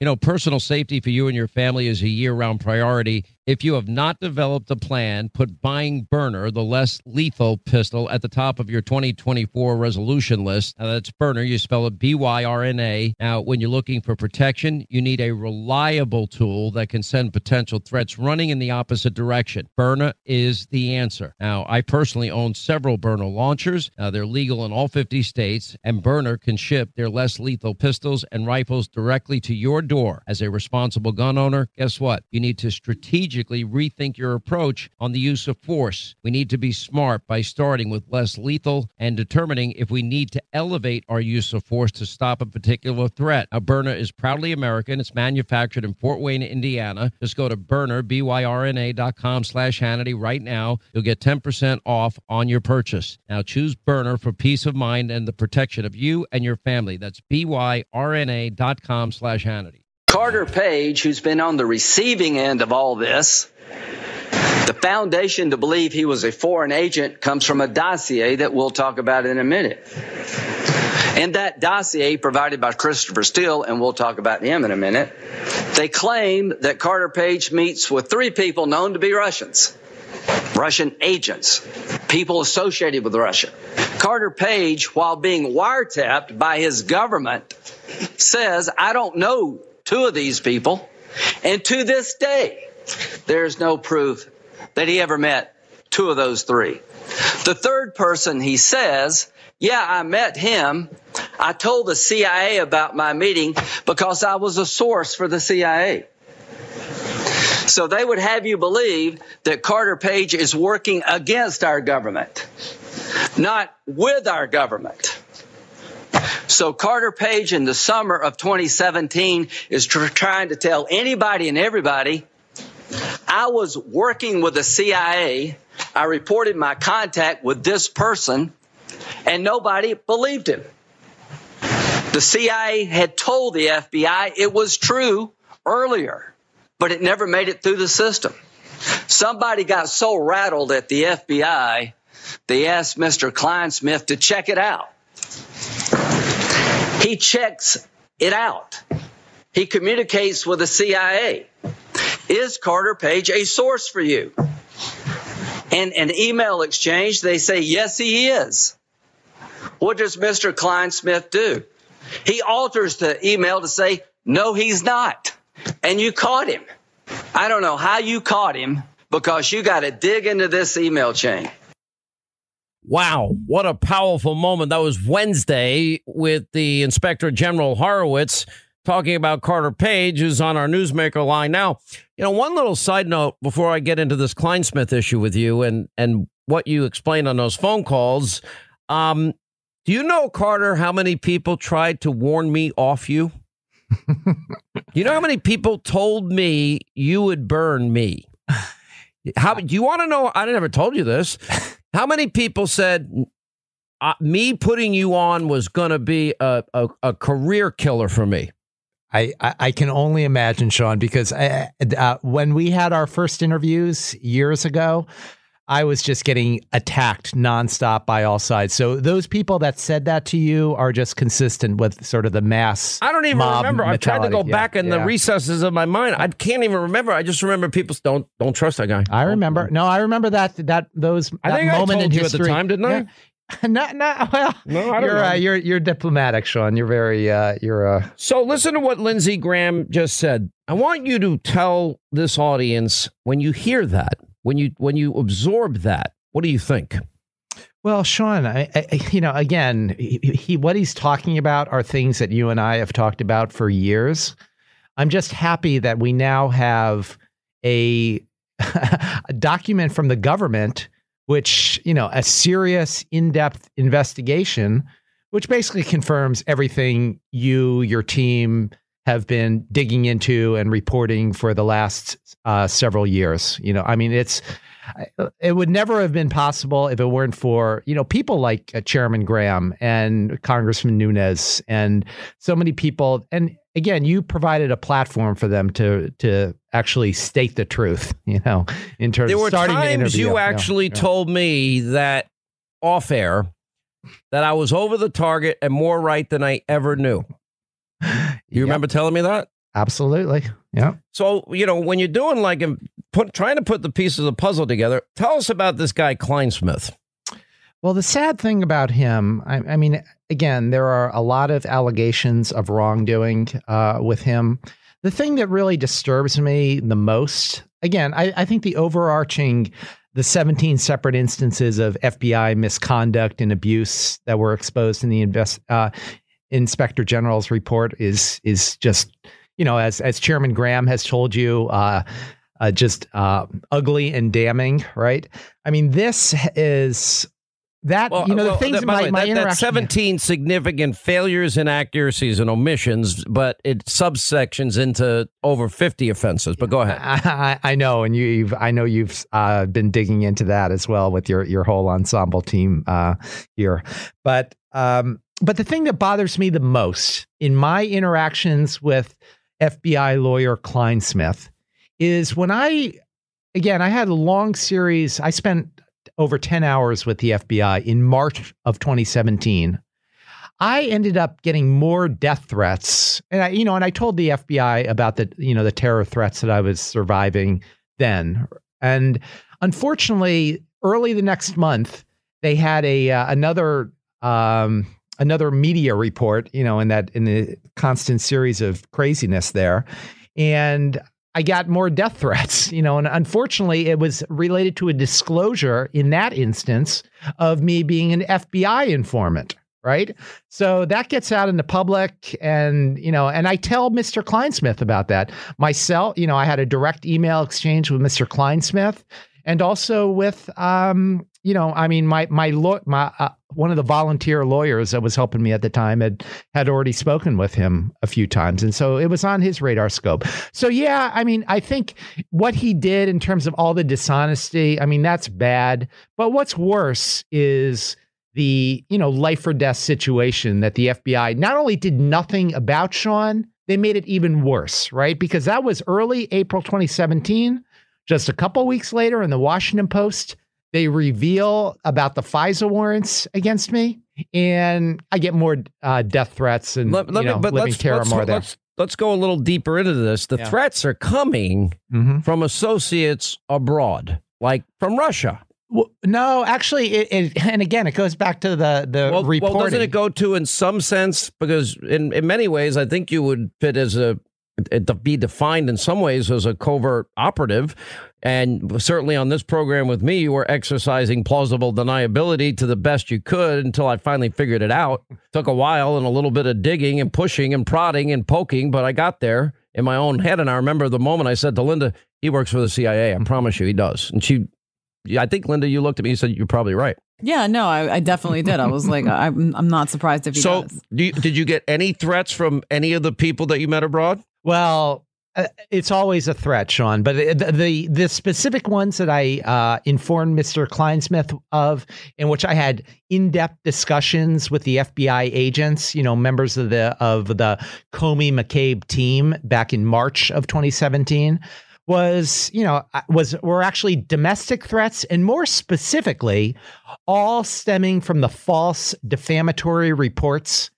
You know, personal safety for you and your family is a year round priority. If you have not developed a plan, put buying Byrna, the less lethal pistol, at the top of your 2024 resolution list. Now, that's Byrna. You spell it B Y R N A. Now, when you're looking for protection, you need a reliable tool that can send potential threats running in the opposite direction. Byrna is the answer. Now, I personally own several Byrna launchers. Now, they're legal in all 50 states, and Byrna can ship their less lethal pistols and rifles directly to your door. As a responsible gun owner, guess what? You need to strategically rethink your approach on the use of force. We need to be smart by starting with less lethal and determining if we need to elevate our use of force to stop a particular threat. Now, Byrna is proudly American. It's manufactured in Fort Wayne, Indiana. Just go to Byrna, B-Y-R-N-A dot com slash Hannity right now. You'll get 10% off on your purchase. Now, choose Byrna for peace of mind and the protection of you and your family. That's B-Y-R-N-A dot com slash Hannity. Carter Page, who's been on the receiving end of all this, the foundation to believe he was a foreign agent comes from a dossier that we'll talk about in a minute. And that dossier provided by Christopher Steele, and we'll talk about him in a minute, they claim that Carter Page meets with three people known to be Russians. Russian agents, people associated with Russia. Carter Page, while being wiretapped by his government, says, I don't know two of these people. And to this day, there's no proof that he ever met two of those three. The third person, he says, yeah, I met him. I told the CIA about my meeting because I was a source for the CIA. So they would have you believe that Carter Page is working against our government, not with our government. So Carter Page in the summer of 2017 is tr- trying to tell anybody and everybody I was working with the CIA. I reported my contact with this person, and nobody believed him. The CIA had told the FBI it was true earlier, but it never made it through the system. Somebody got so rattled at the FBI, they asked Mr. Clinesmith to check it out. He checks it out. He communicates with the CIA. Is Carter Page a source for you? And an email exchange, they say, yes, he is. What does Mr. Clinesmith do? He alters the email to say, no, he's not. And you caught him. I don't know how you caught him because you got to dig into this email chain. Wow, what a powerful moment. That was Wednesday with the Inspector General Horowitz talking about Carter Page, who's on our newsmaker line now. You know, one little side note before I get into this Clinesmith issue with you and and what you explained on those phone calls. Um, do you know, Carter, how many people tried to warn me off you? you know how many people told me you would burn me? How do you want to know? I never told you this. How many people said uh, me putting you on was going to be a, a, a career killer for me? I, I, can only imagine, Sean, because I, uh, when we had our first interviews years ago, I was just getting attacked nonstop by all sides. So those people that said that to you are just consistent with sort of the mass. I don't even remember. I've tried to go yeah, back in yeah. the recesses of my mind. I can't even remember. I just remember people don't don't trust that guy. I remember. No, I remember that that those I that think moment I told in you history. at the time, didn't I? not, not well. No, I don't you're know. uh, you're you're diplomatic, Sean. You're very uh, you're uh. So listen to what Lindsey Graham just said. I want you to tell this audience when you hear that, when you when you absorb that, what do you think? Well, Sean, I, I, you know, again, he, he what he's talking about are things that you and I have talked about for years. I'm just happy that we now have a, a document from the government which, you know, a serious, in depth investigation, which basically confirms everything you, your team have been digging into and reporting for the last uh, several years. You know, I mean, it's, it would never have been possible if it weren't for you know people like uh, Chairman Graham and Congressman Nunes and so many people. And again, you provided a platform for them to to actually state the truth. You know, in terms there were of starting the times you Yeah, actually yeah. told me that off air that I was over the target and more right than I ever knew. You remember telling me that? Absolutely. Yeah. So you know when you're doing like a, put trying to put the pieces of the puzzle together. Tell us about this guy Clinesmith. Well, the sad thing about him, I, I mean, again, there are a lot of allegations of wrongdoing uh, with him. The thing that really disturbs me the most, again, I, I think the overarching, the 17 separate instances of FBI misconduct and abuse that were exposed in the invest, uh, inspector general's report is is just you know, as as Chairman Graham has told you, uh, uh, just uh, ugly and damning, right? I mean, this is that well, you know the things that, my, way, my that, that 17 significant failures inaccuracies and omissions but it subsections into over 50 offenses but go ahead i, I know and you, have i know you've uh, been digging into that as well with your your whole ensemble team uh, here but um, but the thing that bothers me the most in my interactions with fbi lawyer Clinesmith is when i again i had a long series i spent over 10 hours with the FBI in March of 2017, I ended up getting more death threats. And I, you know, and I told the FBI about the, you know, the terror threats that I was surviving then. And unfortunately, early the next month, they had a uh, another um, another media report, you know, in that in the constant series of craziness there. And I got more death threats, you know, and unfortunately, it was related to a disclosure in that instance of me being an FBI informant, right? So that gets out in the public, and you know, and I tell Mr. Clinesmith about that myself. You know, I had a direct email exchange with Mr. Clinesmith, and also with um, you know, I mean, my my law, my uh, one of the volunteer lawyers that was helping me at the time had had already spoken with him a few times, and so it was on his radar scope. So yeah, I mean, I think what he did in terms of all the dishonesty, I mean, that's bad. But what's worse is the you know life or death situation that the FBI not only did nothing about Sean, they made it even worse, right? Because that was early April 2017. Just a couple weeks later, in the Washington Post, they reveal about the FISA warrants against me, and I get more uh, death threats and let, let you know, me, but living terror let's, more there. Let's, let's go a little deeper into this. The yeah. threats are coming mm-hmm. from associates abroad, like from Russia. Well, no, actually, it, it, and again, it goes back to the the well, reporting. Well, doesn't it go to in some sense because in in many ways, I think you would fit as a be defined in some ways as a covert operative. And certainly on this program with me, you were exercising plausible deniability to the best you could until I finally figured it out. Took a while and a little bit of digging and pushing and prodding and poking, but I got there in my own head. And I remember the moment I said to Linda, he works for the CIA. I promise you he does. And she, I think, Linda, you looked at me and said, You're probably right. Yeah, no, I, I definitely did. I was like, I'm, I'm not surprised if he so, does. So, did you get any threats from any of the people that you met abroad? Well, uh, it's always a threat, Sean. But the the, the specific ones that I uh, informed Mr. Clinesmith of, in which I had in depth discussions with the FBI agents, you know, members of the of the Comey McCabe team back in March of 2017, was you know uh, was were actually domestic threats, and more specifically, all stemming from the false defamatory reports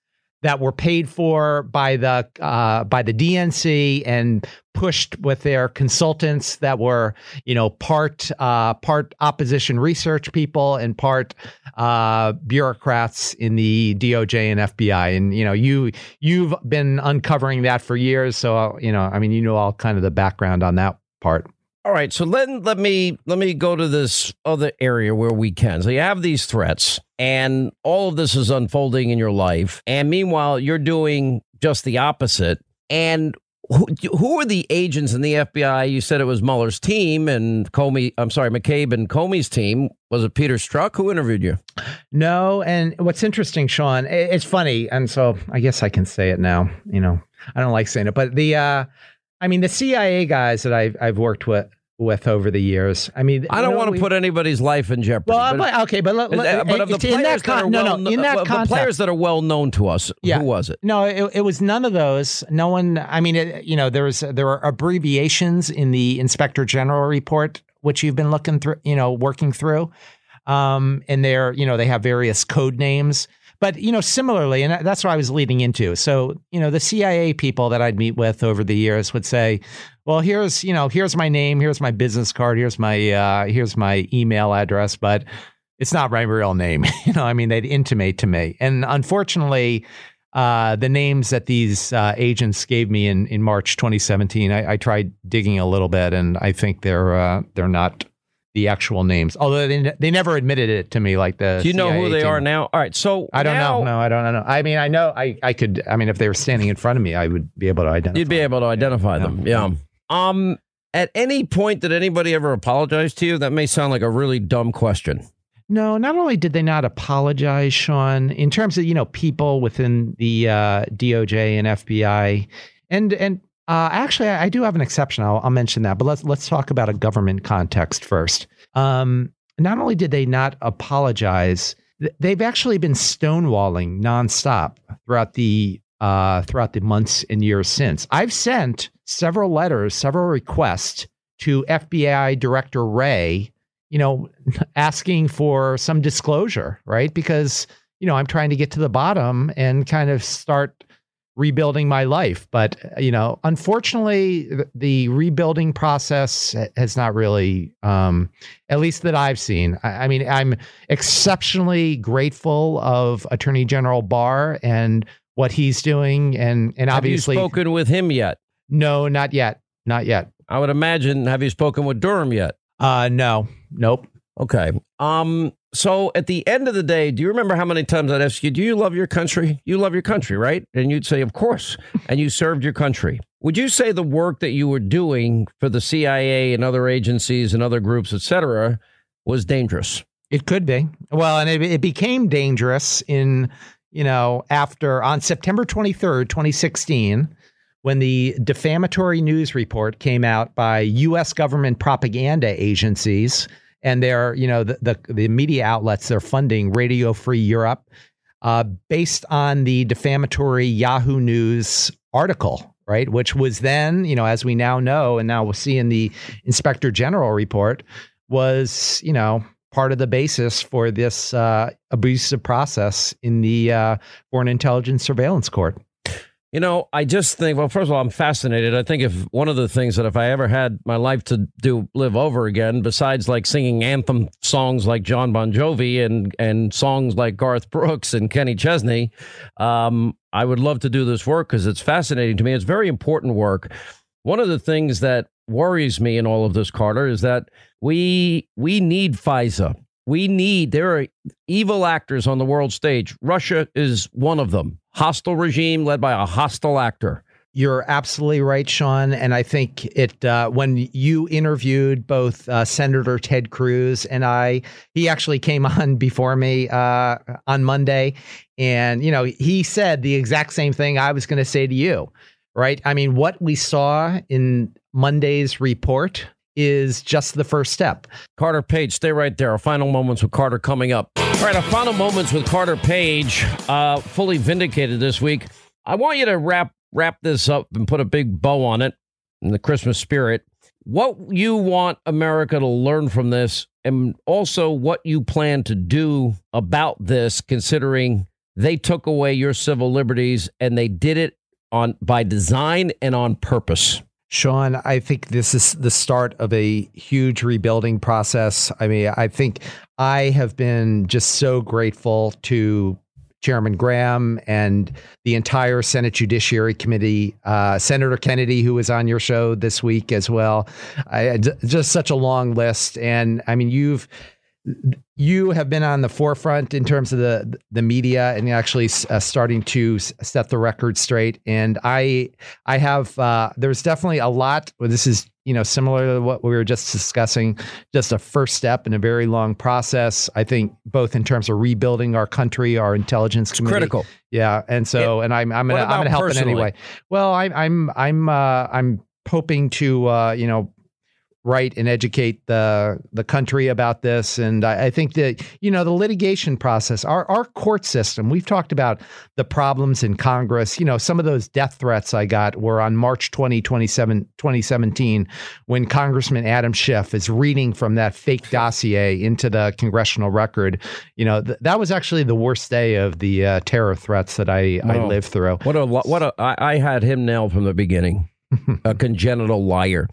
that were paid for by the uh, by the DNC and pushed with their consultants that were you know part uh, part opposition research people and part uh, bureaucrats in the DOJ and FBI and you know you you've been uncovering that for years so you know I mean you know all kind of the background on that part. All right, so let let me let me go to this other area where we can. So you have these threats, and all of this is unfolding in your life, and meanwhile you're doing just the opposite. And who, who are the agents in the FBI? You said it was Mueller's team and Comey. I'm sorry, McCabe and Comey's team. Was it Peter Strzok who interviewed you? No. And what's interesting, Sean, it's funny, and so I guess I can say it now. You know, I don't like saying it, but the. uh I mean, the CIA guys that I've I've worked with with over the years. I mean, I don't want to put anybody's life in jeopardy. Well, but, okay, but let, let, but of the players that, con- that are well, no, no, in that uh, the players that are well known to us, yeah, who was it? No, it, it was none of those. No one. I mean, it, you know, there was there were abbreviations in the Inspector General report, which you've been looking through, you know, working through, um, and there, you know, they have various code names. But you know, similarly, and that's what I was leading into. So you know, the CIA people that I'd meet with over the years would say, "Well, here's you know, here's my name, here's my business card, here's my uh, here's my email address, but it's not my real name." you know, I mean, they'd intimate to me, and unfortunately. Uh, the names that these uh, agents gave me in, in March 2017, I, I, tried digging a little bit, and I think they're uh, they're not the actual names. Although they, they never admitted it to me like the Do you know CIA who they team. are now? All right, so I don't now- know. No, I don't know. I mean, I know I, I could I mean if they were standing in front of me, I would be able to identify. You'd be able to identify them. Yeah. Um. At any point, did anybody ever apologize to you? That may sound like a really dumb question. No, not only did they not apologize, Sean, in terms of you know people within the uh, DOJ and FBI, and and uh, actually I, do have an exception. I'll, I'll mention that, but let's let's talk about a government context first. Um, not only did they not apologize, they've actually been stonewalling nonstop throughout the uh, throughout the months and years since. I've sent several letters, several requests to FBI Director Wray you know, asking for some disclosure, right? Because, you know, I'm trying to get to the bottom and kind of start rebuilding my life. But, you know, unfortunately, the rebuilding process has not really, um, at least that I've seen. I, I mean, I'm exceptionally grateful of Attorney General Barr and what he's doing. And, and Have obviously, you spoken with him yet? no, not yet. Not yet. I would imagine. Have you spoken with Durham yet? Uh, no, nope. Okay. Um. So at the end of the day, do you remember how many times I'd ask you, "Do you love your country? You love your country, right?" And you'd say, "Of course." And you served your country. Would you say the work that you were doing for the CIA and other agencies and other groups, etc was dangerous? It could be. Well, and it, it became dangerous in, you know, after on September 23rd, 2016, when the defamatory news report came out by U.S. government propaganda agencies and their, you know, the, the, the media outlets they're funding Radio Free Europe, uh, based on the defamatory Yahoo News article, right? Which was then, you know, as we now know, and now we'll see in the Inspector General report, was, you know, part of the basis for this uh, abusive process in the uh, Foreign Intelligence Surveillance Court. You know, I just think, well, first of all, I'm fascinated. I think if one of the things that if I ever had my life to do live over again, besides like singing anthem songs like Jon Bon Jovi and and songs like Garth Brooks and Kenny Chesney, um, I would love to do this work because it's fascinating to me. It's very important work. One of the things that worries me in all of this, Carter, is that we we need FISA. We need there are evil actors on the world stage. Russia is one of them. Hostile regime led by a hostile actor. You're absolutely right, Sean. And I think it uh, when you interviewed both uh, Senator Ted Cruz and I, he actually came on before me uh, on Monday, and you know he said the exact same thing I was going to say to you, right? I mean, what we saw in Monday's report is just the first step. Carter Page, stay right there. Our final moments with Carter coming up. All right, our final moments with Carter Page, uh, fully vindicated this week. I want you to wrap wrap this up and put a big bow on it in the Christmas spirit. What you want America to learn from this, and also what you plan to do about this, considering they took away your civil liberties and they did it on by design and on purpose. Sean, I think this is the start of a huge rebuilding process. I mean, I think I have been just so grateful to Chairman Graham and the entire Senate Judiciary Committee, uh, Senator Kennedy, who was on your show this week as well. I, just such a long list. And I mean, you've you have been on the forefront in terms of the the media and actually uh, starting to set the record straight. And I I have uh, there's definitely a lot. Well, this is you know similar to what we were just discussing. Just a first step in a very long process. I think both in terms of rebuilding our country, our intelligence community. critical. Yeah, and so and I'm I'm gonna I'm gonna help in any way. Well, I'm I'm I'm uh, I'm hoping to uh, you know write and educate the the country about this. And I, I think that you know the litigation process, our our court system. We've talked about the problems in Congress. You know, some of those death threats I got were on March 20, 2017, when Congressman Adam Schiff is reading from that fake dossier into the congressional record. You know, th- that was actually the worst day of the uh, terror threats that I I lived through. What a what a I, I had him nailed from the beginning. a congenital liar.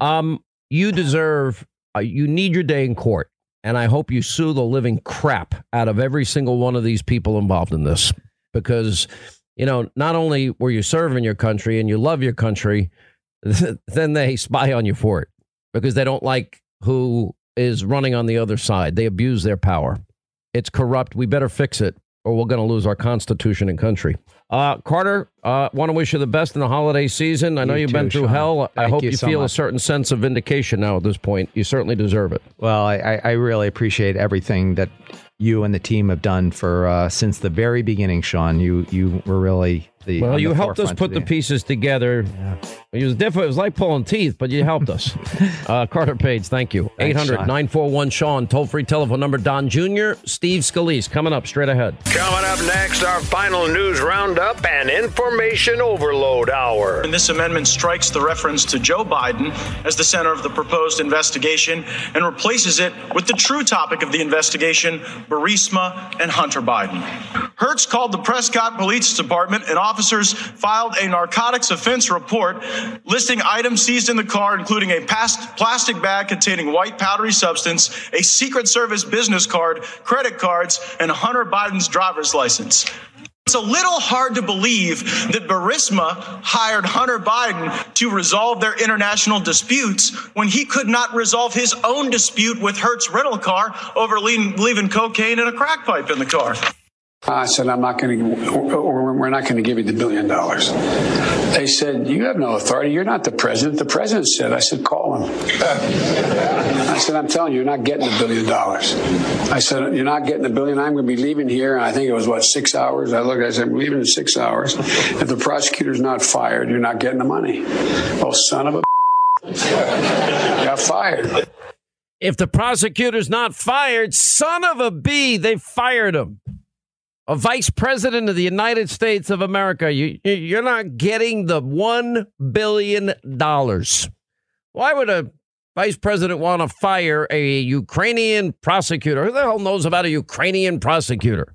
Um, you deserve. Uh, you need your day in court, and I hope you sue the living crap out of every single one of these people involved in this, because you know not only were you serving your country and you love your country, then they spy on you for it because they don't like who is running on the other side. They abuse their power. It's corrupt. We better fix it, or we're going to lose our constitution and country. Uh, Carter, uh, want to wish you the best in the holiday season. I know You you've too, been through Sean. hell. I hope you you, so feel a certain sense of vindication now at this point. You certainly deserve it. Well, I, I I really appreciate everything that you and the team have done for uh, since the very beginning, Sean. You you were really the Well, you the helped us put the today. pieces together. It was different. It was like pulling teeth, but you helped us. uh, Carter Page, thank you. Thanks, 800 Sean. 941 Sean, toll free telephone number. Don Jr., Steve Scalise, coming up straight ahead. Coming up next, our final news roundup and information overload hour. And this amendment strikes the reference to Joe Biden as the center of the proposed investigation and replaces it with the true topic of the investigation, Burisma and Hunter Biden. Hertz called the Prescott Police Department and officers filed a narcotics offense report listing items seized in the car, including a plastic bag containing white powdery substance, a Secret Service business card, credit cards, and Hunter Biden's driver's license. It's a little hard to believe that Burisma hired Hunter Biden to resolve their international disputes when he could not resolve his own dispute with Hertz rental car over leaving, leaving cocaine and a crack pipe in the car. I said, I'm not going to, we're not going to give you the billion dollars. They said, You have no authority. You're not the president. The president said, I said, Call him. I said, I'm telling you, you're not getting the billion dollars. I said, You're not getting the billion. I'm going to be leaving here. And I think it was, what, six hours? I looked, I said, I'm leaving in six hours. If the prosecutor's not fired, you're not getting the money. Oh, son of a. got fired. If the prosecutor's not fired, son of a b, they fired him. A vice president of the United States of America, you, you're not getting the $1 billion. Why would a vice president want to fire a Ukrainian prosecutor? Who the hell knows about a Ukrainian prosecutor?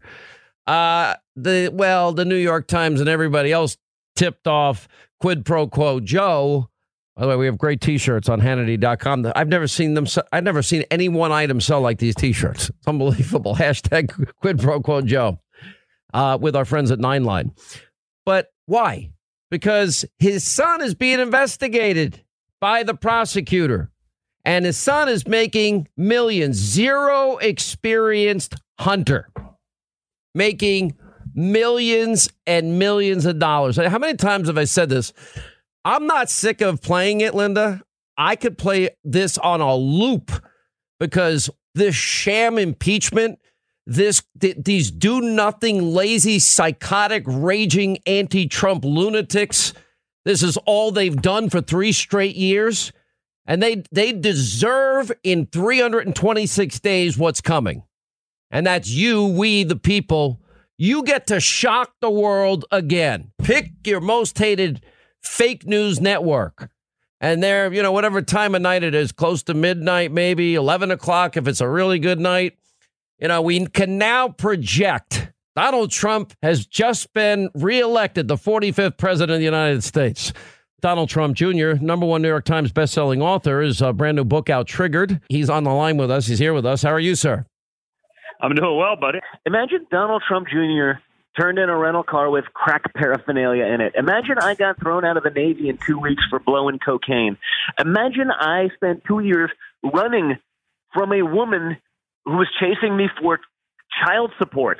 Uh, the well, the New York Times and everybody else tipped off quid pro quo Joe. By the way, we have great T-shirts on Hannity.com. I've never seen them. I've never seen any one item sell like these T-shirts. It's unbelievable. Hashtag quid pro quo Joe uh, with our friends at Nine Line. But why? Because his son is being investigated by the prosecutor, and his son is making millions. Zero experienced hunter making millions and millions of dollars. How many times have I said this? I'm not sick of playing it, Linda. I could play this on a loop because this sham impeachment, this th- these do nothing, lazy, psychotic, raging anti-Trump lunatics. This is all they've done for three straight years, and they they deserve in 326 days what's coming. And that's you, we, the people. You get to shock the world again. Pick your most hated fake news network. And there, you know, whatever time of night it is, close to midnight, maybe 11 o'clock if it's a really good night. You know, we can now project Donald Trump has just been reelected the 45th president of the United States. Donald Trump Jr., number one New York Times bestselling author, is a brand new book out, Triggered. He's on the line with us. He's here with us. How are you, sir? I'm doing well, buddy. Imagine Donald Trump Jr. turned in a rental car with crack paraphernalia in it. Imagine I got thrown out of the Navy in two weeks for blowing cocaine. Imagine I spent two years running from a woman who was chasing me for child support.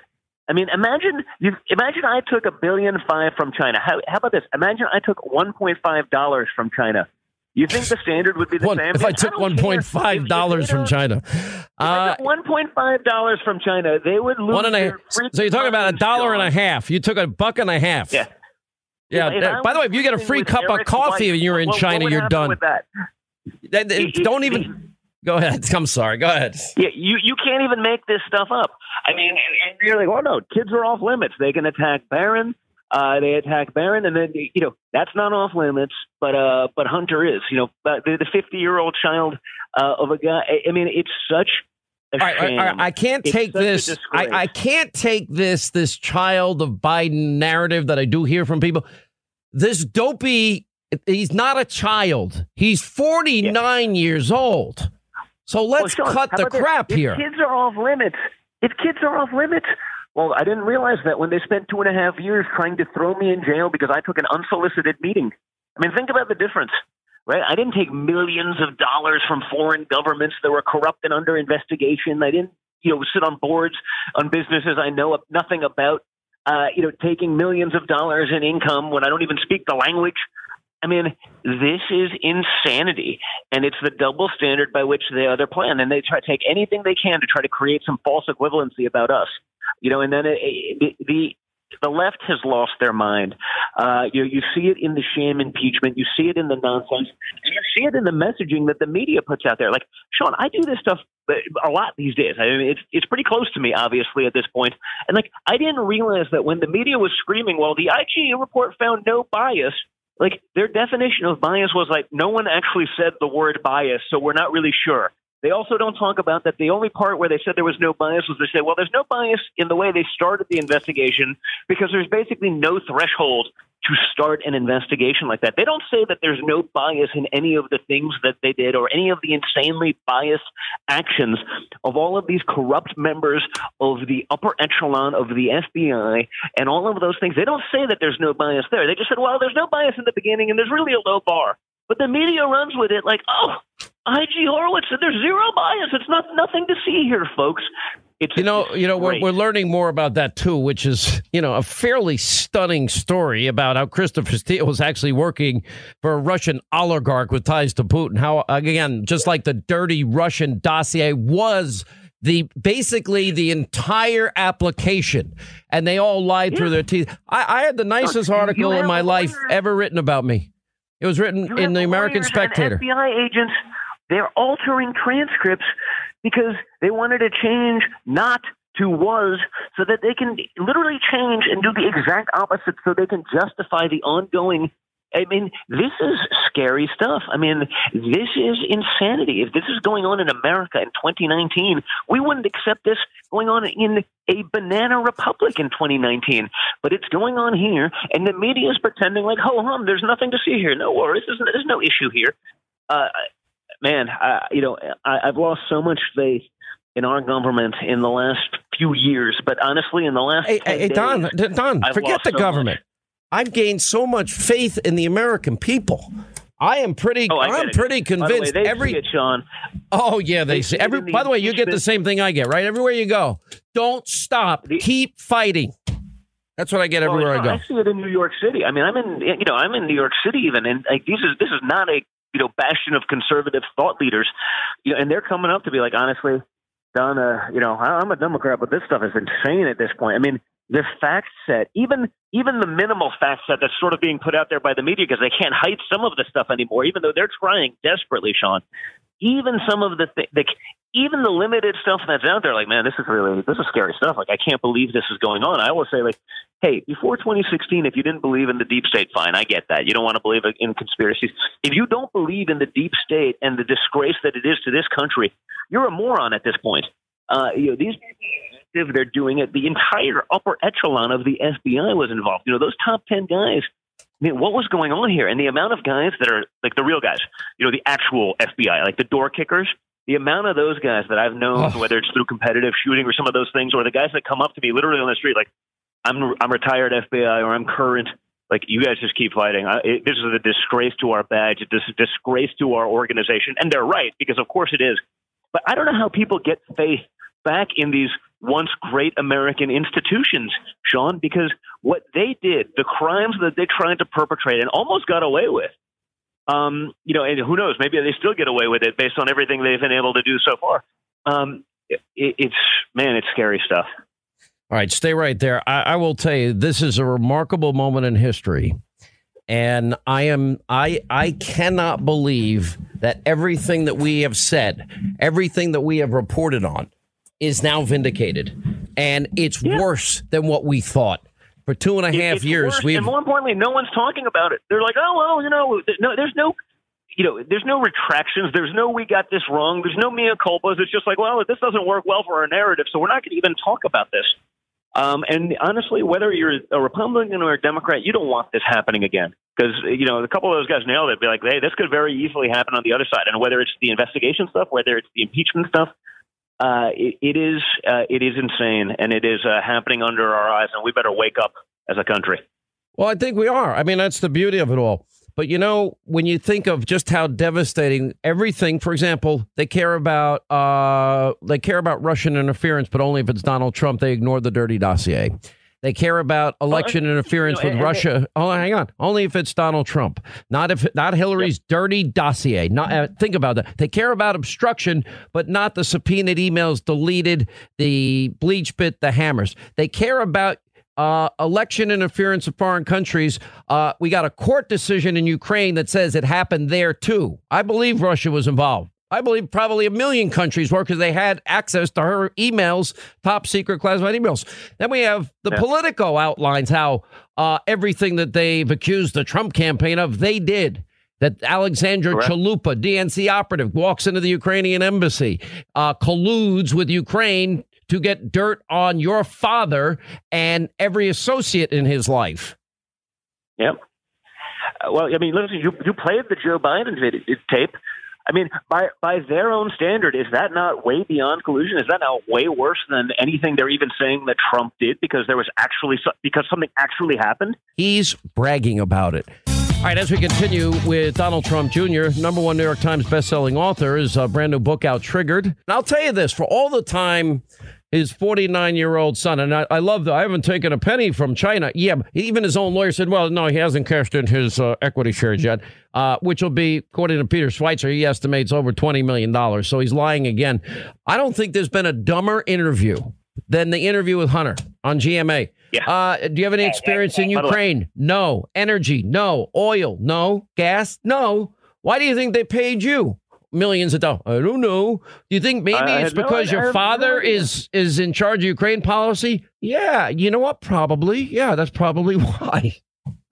I mean, imagine you. Imagine I took a billion five from China. How, how about this? Imagine I took one point five dollars from China. You think the standard would be the One- same? if I took one point five dollars from China, uh, one point five dollars from China, they would lose. one and a So you're talking about a dollar and a half. You took a buck and a half. Yeah. Yeah. Uh, by the way, if you get a free cup of coffee wife, and you're in what China, you're done. With that? That- that- don't even. Go ahead. I'm sorry. Go ahead. Yeah, you you can't even make this stuff up. I mean, and, and you're like, oh no, kids are off limits. They can attack Barron. Uh, they attack Barron, and then you know that's not off limits. But uh, but Hunter is. You know, but the 50 year old child uh, of a guy. I, I mean, it's such. All right, all right, all right. I can't It's take this. I. I can't take this this child of Biden narrative that I do hear from people. This dopey. He's not a child. He's 49 years old. So let's Well, Sean, cut the about this? crap if here. Kids are off limits. If kids are off limits, well, I didn't realize that when they spent two and a half years trying to throw me in jail because I took an unsolicited meeting. I mean, think about the difference. right? I didn't take millions of dollars from foreign governments that were corrupt and under investigation. I didn't, you know, sit on boards on businesses I know nothing about. Uh, you know, taking millions of dollars in income when I don't even speak the language. I mean, this is insanity, and it's the double standard by which they other plan, and they try to take anything they can to try to create some false equivalency about us. You know, and then it, it, the the left has lost their mind. Uh, you you see it in the sham impeachment. You see it in the nonsense. And you see it in the messaging that the media puts out there. Like Sean, I do this stuff a lot these days. I mean, it's it's pretty close to me, obviously, at this point. And like, I didn't realize that when the media was screaming, "Well, the IGA report found no bias," like their definition of bias was like no one actually said the word bias, so we're not really sure. They also don't talk about that the only part where they said there was no bias was they say, well, there's no bias in the way they started the investigation because there's basically no threshold to start an investigation like that. They don't say that there's no bias in any of the things that they did or any of the insanely biased actions of all of these corrupt members of the upper echelon of the FBI and all of those things. They don't say that there's no bias there. They just said, well, there's no bias in the beginning and there's really a low bar. But the media runs with it like, oh, IG Horowitz said there's zero bias. It's not nothing to see here, folks. It's you know, you know, we're, we're learning more about that too, which is you know a fairly stunning story about how Christopher Steele was actually working for a Russian oligarch with ties to Putin. How again, just like the dirty Russian dossier was the basically the entire application, and they all lied yeah. through their teeth. I, I had the nicest article in my life ever written about me. It was written in the American Spectator. FBI agents, they're altering transcripts because they wanted to change not to was so that they can literally change and do the exact opposite so they can justify the ongoing I mean, this is scary stuff. I mean, this is insanity. If this is going on in America in 2019, we wouldn't accept this going on in a banana republic in 2019. But it's going on here, and the media is pretending like, ho hum, there's nothing to see here. No worries, there's, there's no issue here. Uh, man, I, you know, I, I've lost so much faith in our government in the last few years, but honestly, in the last hey, hey days, Don, Don, forget the so government. Much. I've gained so much faith in the American people. I am pretty. Oh, I'm pretty convinced. Way, every it, Sean. Oh yeah, they, they say every. The by the way, you get the same thing I get, right? Everywhere you go, don't stop. The, keep fighting. That's what I get everywhere well, I go. I see it in New York City. I mean, I'm in. You know, I'm in New York City even, and like, this is this is not a you know bastion of conservative thought leaders. You know, and they're coming up to be like, honestly, Don, uh, you know, I'm a Democrat, but this stuff is insane at this point. I mean, the fact set, even even the minimal fact set that's sort of being put out there by the media because they can't hide some of the stuff anymore, even though they're trying desperately, Sean. Even some of the, th- the even the limited stuff that's out there, like man, this is really this is scary stuff. Like I can't believe this is going on. I always say like, hey, before 2016, if you didn't believe in the deep state, fine, I get that. You don't want to believe in conspiracies. If you don't believe in the deep state and the disgrace that it is to this country, you're a moron at this point. Uh, you know these they're doing it. The entire upper echelon of the FBI was involved. You know, those top 10 guys. I mean, what was going on here? And the amount of guys that are like the real guys, you know, the actual FBI, like the door kickers, the amount of those guys that I've known, oh. whether it's through competitive shooting or some of those things, or the guys that come up to me literally on the street, like, I'm, I'm retired FBI or I'm current. Like, you guys just keep fighting. I, it, this is a disgrace to our badge. This is a disgrace to our organization. And they're right, because of course it is. But I don't know how people get faith back in these once great American institutions, Sean, because what they did, the crimes that they tried to perpetrate and almost got away with, um, you know, and who knows, maybe they still get away with it based on everything they've been able to do so far. Um, it, it's, man, it's scary stuff. All right, stay right there. I, I will tell you, this is a remarkable moment in history and I am I I cannot believe that everything that we have said, everything that we have reported on is now vindicated, and it's yeah. worse than what we thought. For two and a half it's years, we and more importantly, no one's talking about it. They're like, oh well, you know, no, there's no, you know, there's no retractions. There's no we got this wrong. There's no mea culpas. It's just like, well, this doesn't work well for our narrative, so we're not going to even talk about this. Um, and honestly, whether you're a Republican or a Democrat, you don't want this happening again because you know a couple of those guys nailed it. Be like, hey, this could very easily happen on the other side. And whether it's the investigation stuff, whether it's the impeachment stuff, uh, it, it is uh, it is insane, and it is uh, happening under our eyes, and we better wake up as a country. Well, I think we are. I mean, that's the beauty of it all. But you know, when you think of just how devastating everything, for example, they care about uh, they care about Russian interference, but only if it's Donald Trump. They ignore the dirty dossier. They care about election well, interference you know, with and, Russia. And, oh, hang on. Only if it's Donald Trump, not if not Hillary's yep. dirty dossier. Not uh, think about that. They care about obstruction, but not the subpoenaed emails, deleted, the BleachBit, the hammers. They care about uh, election interference of foreign countries. Uh, we got a court decision in Ukraine that says it happened there too. I believe Russia was involved. I believe probably a million countries were because they had access to her emails, top secret classified emails. Then we have the yeah. Politico outlines how uh, everything that they've accused the Trump campaign of, they did. That Alexandra Correct. Chalupa, DNC operative, walks into the Ukrainian embassy, uh, colludes with Ukraine to get dirt on your father and every associate in his life. Yep. Uh, well, I mean, listen, you, you played the Joe Biden tape. I mean, by by their own standard, is that not way beyond collusion? Is that not way worse than anything they're even saying that Trump did because there was actually because something actually happened? He's bragging about it. All right, as we continue with Donald Trump Jr., number one New York Times bestselling author, is a brand new book out, Triggered. And I'll tell you this: for all the time his 49 year old son. And I, I love that. I haven't taken a penny from China. Yeah, even his own lawyer said, well, no, he hasn't cashed in his uh, equity shares yet, uh, which will be, according to Peter Schweizer, he estimates over $20 million. So he's lying again. I don't think there's been a dumber interview than the interview with Hunter on GMA. Yeah. Uh, do you have any experience in Ukraine? No. Energy? No. Oil? No. Gas? No. Why do you think they paid you? Millions of dollars? I don't know. Do you think maybe I it's because no, your father no is is in charge of Ukraine policy? Yeah, you know what? Probably. Yeah, that's probably why.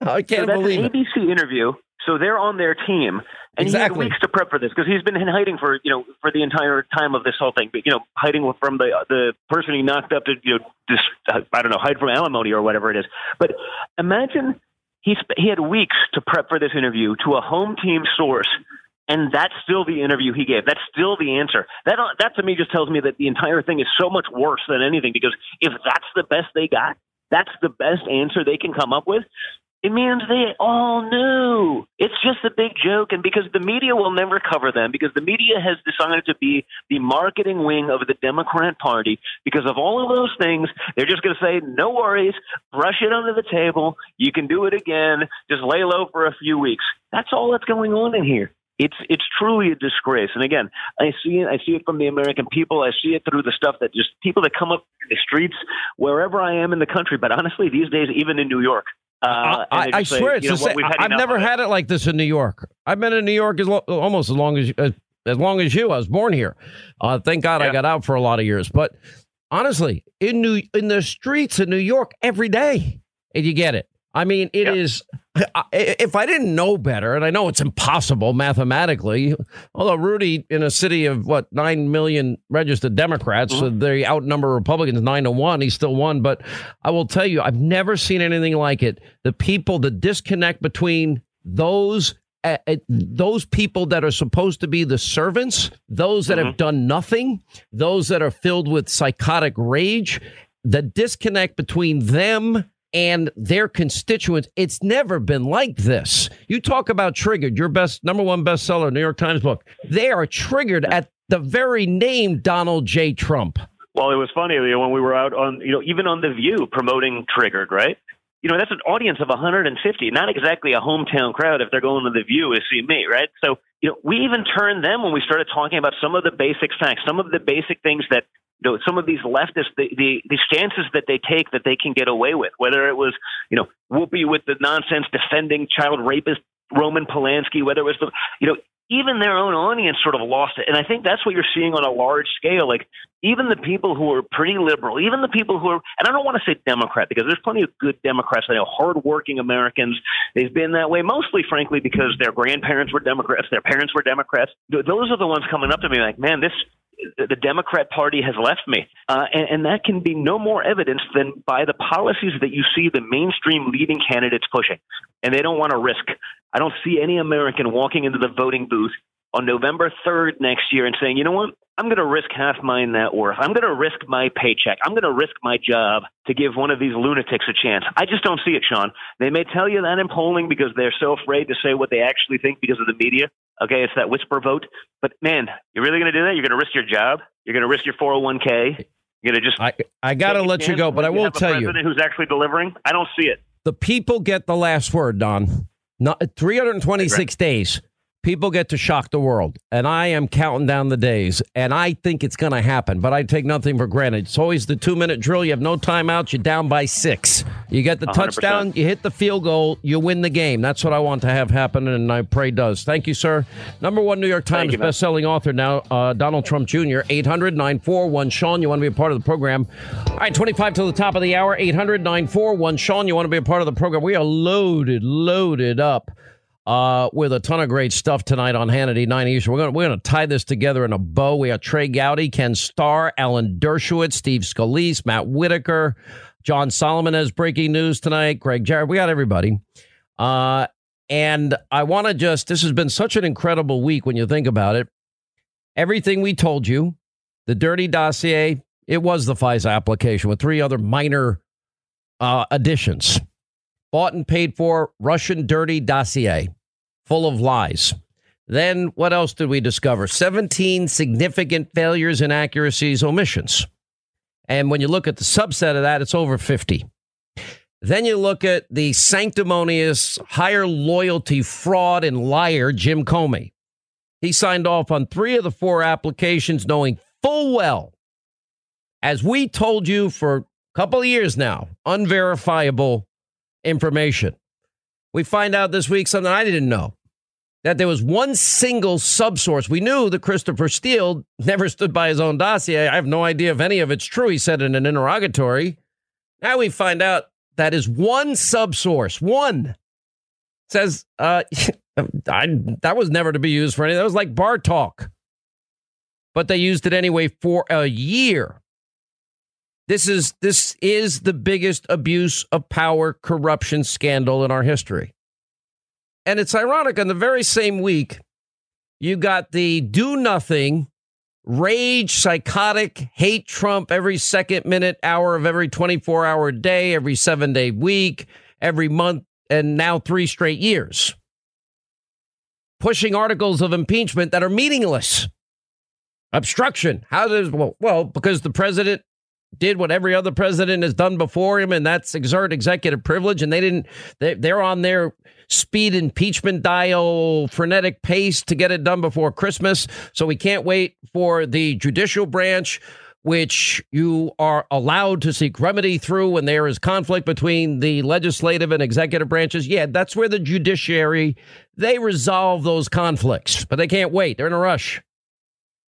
I can't so believe an ABC it. interview. So they're on their team, and exactly. he had weeks to prep for this because he's been in hiding for you know for the entire time of this whole thing. But, you know, hiding from the the person he knocked up to you know just I don't know hide from alimony or whatever it is. But imagine he he had weeks to prep for this interview to a home team source and that's still the interview he gave. That's still the answer. That that to me just tells me that the entire thing is so much worse than anything because if that's the best they got, that's the best answer they can come up with. It means they all knew. It's just a big joke, and because the media will never cover them, because the media has decided to be the marketing wing of the Democrat Party, because of all of those things, they're just going to say, no worries, brush it under the table, you can do it again, just lay low for a few weeks. That's all that's going on in here. It's it's truly a disgrace. And again, I see it. I see it from the American people. I see it through the stuff that just people that come up in the streets wherever I am in the country. But honestly, these days, even in New York, uh, I, I swear it's the same. I've never had it like this in New York. I've been in New York as lo- almost as long as as, as long as you. I was born here. Uh, thank God yeah. I got out for a lot of years. But honestly, in New in the streets in New York every day, and you get it. I mean, it is. If I didn't know better, and I know it's impossible mathematically, although Rudy, in a city of what nine million registered Democrats, mm-hmm. so they outnumber Republicans nine to one, he still won. But I will tell you, I've never seen anything like it. The people, the disconnect between those uh, those people that are supposed to be the servants, those that mm-hmm. have done nothing, those that are filled with psychotic rage, the disconnect between them and their constituents. It's never been like this. You talk about triggered, your best number one bestseller, New York Times book. They are triggered at the very name Donald J. Trump. Well, it was funny when we were out on, you know, even on The View promoting Triggered, right? You know, that's an audience of 150, not exactly a hometown crowd if they're going to The View to see me, right? So, you know, we even turned them when we started talking about some of the basic facts, some of the basic things that you know, some of these leftists, the, the, the stances that they take that they can get away with, whether it was, you know, Whoopi with the nonsense defending child rapist Roman Polanski, whether it was the, you know, even their own audience sort of lost it. And I think that's what you're seeing on a large scale. Like even the people who are pretty liberal, even the people who are, and I don't want to say Democrat because there's plenty of good Democrats. I know hardworking Americans. They've been that way mostly, frankly, because their grandparents were Democrats, their parents were Democrats. Those are the ones coming up to me like, man, this the Democrat Party has left me. Uh, and, and, that can be no more evidence than by the policies that you see the mainstream leading candidates pushing. And they don't want to risk. I don't see any American walking into the voting booth on November 3rd next year and saying, you know what? I'm going to risk half my net worth. I'm going to risk my paycheck. I'm going to risk my job to give one of these lunatics a chance. I just don't see it, Sean. They may tell you that in polling because they're so afraid to say what they actually think because of the media. Okay, it's that whisper vote. But man, you're really going to do that? You're going to risk your job? You're going to risk your 401k? You're going to just. I, I got to let you go, but I will tell you. Who's actually delivering? I don't see it. The people get the last word, Don. Not 326 days people get to shock the world. And I am counting down the days. And I think it's going to happen, but I take nothing for granted. It's always the two minute drill. You have no timeouts. You're down by six. You get the 100%. touchdown. You hit the field goal. You win the game. That's what I want to have happen. And I pray does. Thank you, sir. Number one New York Times best-selling author now, uh, Donald Trump Jr. 800 941 Sean. You want to be a part of the program. All right, 25 to the top of the hour. 800 941 Sean. You want to be a part of the program. We are loaded, loaded up uh, with a ton of great stuff tonight on Hannity 9 Eastern. We're going we're gonna tie this together in a bow. We have Trey Gowdy, Ken Starr, Alan Dershowitz, Steve Scalise, Matt Whitaker, John Solomon has breaking news tonight, Greg Jarrett. We got everybody. Uh, and I want to just, this has been such an incredible week when you think about it. Everything we told you, the dirty dossier, it was the FISA application with three other minor uh, additions. Bought and paid for Russian dirty dossier full of lies. Then what else did we discover? 17 significant failures, inaccuracies, omissions. And when you look at the subset of that, it's over 50. Then you look at the sanctimonious, higher loyalty fraud and liar, Jim Comey. He signed off on three of the four applications, knowing full well, as we told you for a couple of years now, unverifiable information. We find out this week something I didn't know that there was one single subsource. We knew that Christopher Steele never stood by his own dossier. I have no idea if any of it's true. He said in an interrogatory. Now we find out that is one subsource. One says uh, I, that was never to be used for anything. That was like bar talk. But they used it anyway for a year. This is this is the biggest abuse of power corruption scandal in our history. And it's ironic, on the very same week, you got the do nothing, rage, psychotic, hate Trump every second, minute, hour of every 24 hour day, every seven day week, every month, and now three straight years. Pushing articles of impeachment that are meaningless. Obstruction. How does, well, well, because the president did what every other president has done before him, and that's exert executive privilege. And they didn't, they, they're on their speed impeachment dial frenetic pace to get it done before Christmas. So we can't wait for the judicial branch, which you are allowed to seek remedy through when there is conflict between the legislative and executive branches. Yeah, that's where the judiciary they resolve those conflicts, but they can't wait. They're in a rush.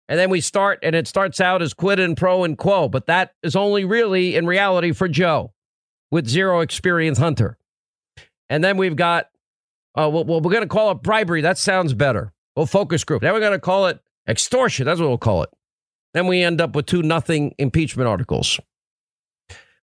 And then we start, and it starts out as quid and pro and quo, but that is only really in reality for Joe with zero experience hunter. And then we've got uh, well, well, we're going to call it bribery. That sounds better. Well, focus group. Then we're going to call it extortion. That's what we'll call it. Then we end up with two nothing impeachment articles.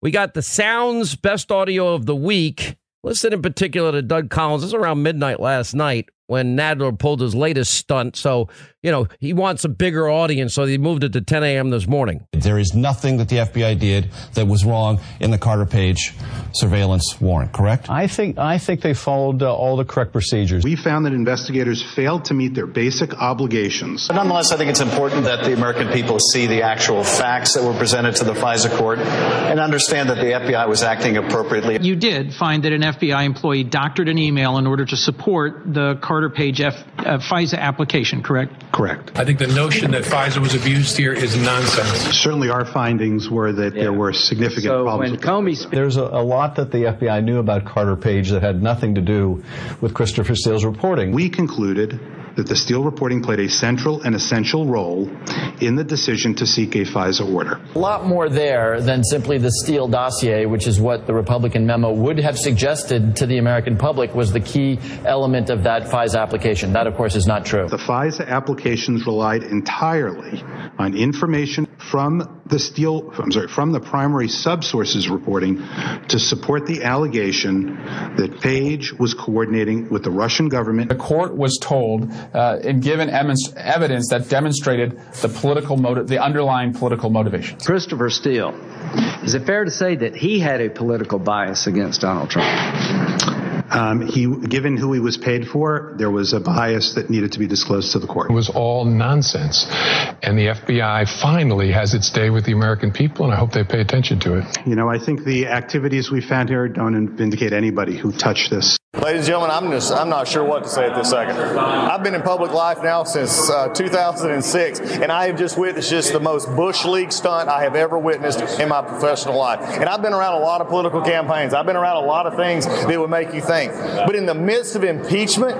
We got the sounds best audio of the week. Listen in particular to Doug Collins. This was around midnight last night when Nadler pulled his latest stunt. So, you know, he wants a bigger audience, so he moved it to 10 a.m. this morning. There is nothing that the FBI did that was wrong in the Carter Page surveillance warrant, correct? I think I think they followed uh, all the correct procedures. We found that investigators failed to meet their basic obligations. But nonetheless, I think it's important that the American people see the actual facts that were presented to the FISA court and understand that the FBI was acting appropriately. You did find that an FBI employee doctored an email in order to support the Carter Carter Page F, uh, FISA application, correct? Correct. I think the notion that FISA was abused here is nonsense. Certainly, our findings were that yeah. there were significant so problems. When Comey There's a, a, lot that the FBI knew about Carter Page that had nothing to do with Christopher Steele's reporting. We concluded that the Steele reporting played a central and essential role in the decision to seek a FISA order. A lot more there than simply the Steele dossier, which is what the Republican memo would have suggested to the American public was the key element of that FISA application. That, of course, is not true. The FISA applications relied entirely on information from the Steele, I'm sorry, from the primary subsources reporting to support the allegation that Page was coordinating with the Russian government. The court was told uh, and given evidence that demonstrated the political motive, the underlying political motivation. Christopher Steele, is it fair to say that he had a political bias against Donald Trump? Um, he, given who he was paid for, there was a bias that needed to be disclosed to the court. It was all nonsense. And the FBI finally has its day with the American people, and I hope they pay attention to it. You know, I think the activities we found here don't vindicate anybody who touched this. Ladies and gentlemen, I'm just I'm not sure what to say at this second. I've been in public life now since uh, 2006, and I have just witnessed just the most bush league stunt I have ever witnessed in my professional life. And I've been around a lot of political campaigns. I've been around a lot of things that would make you think. But in the midst of impeachment,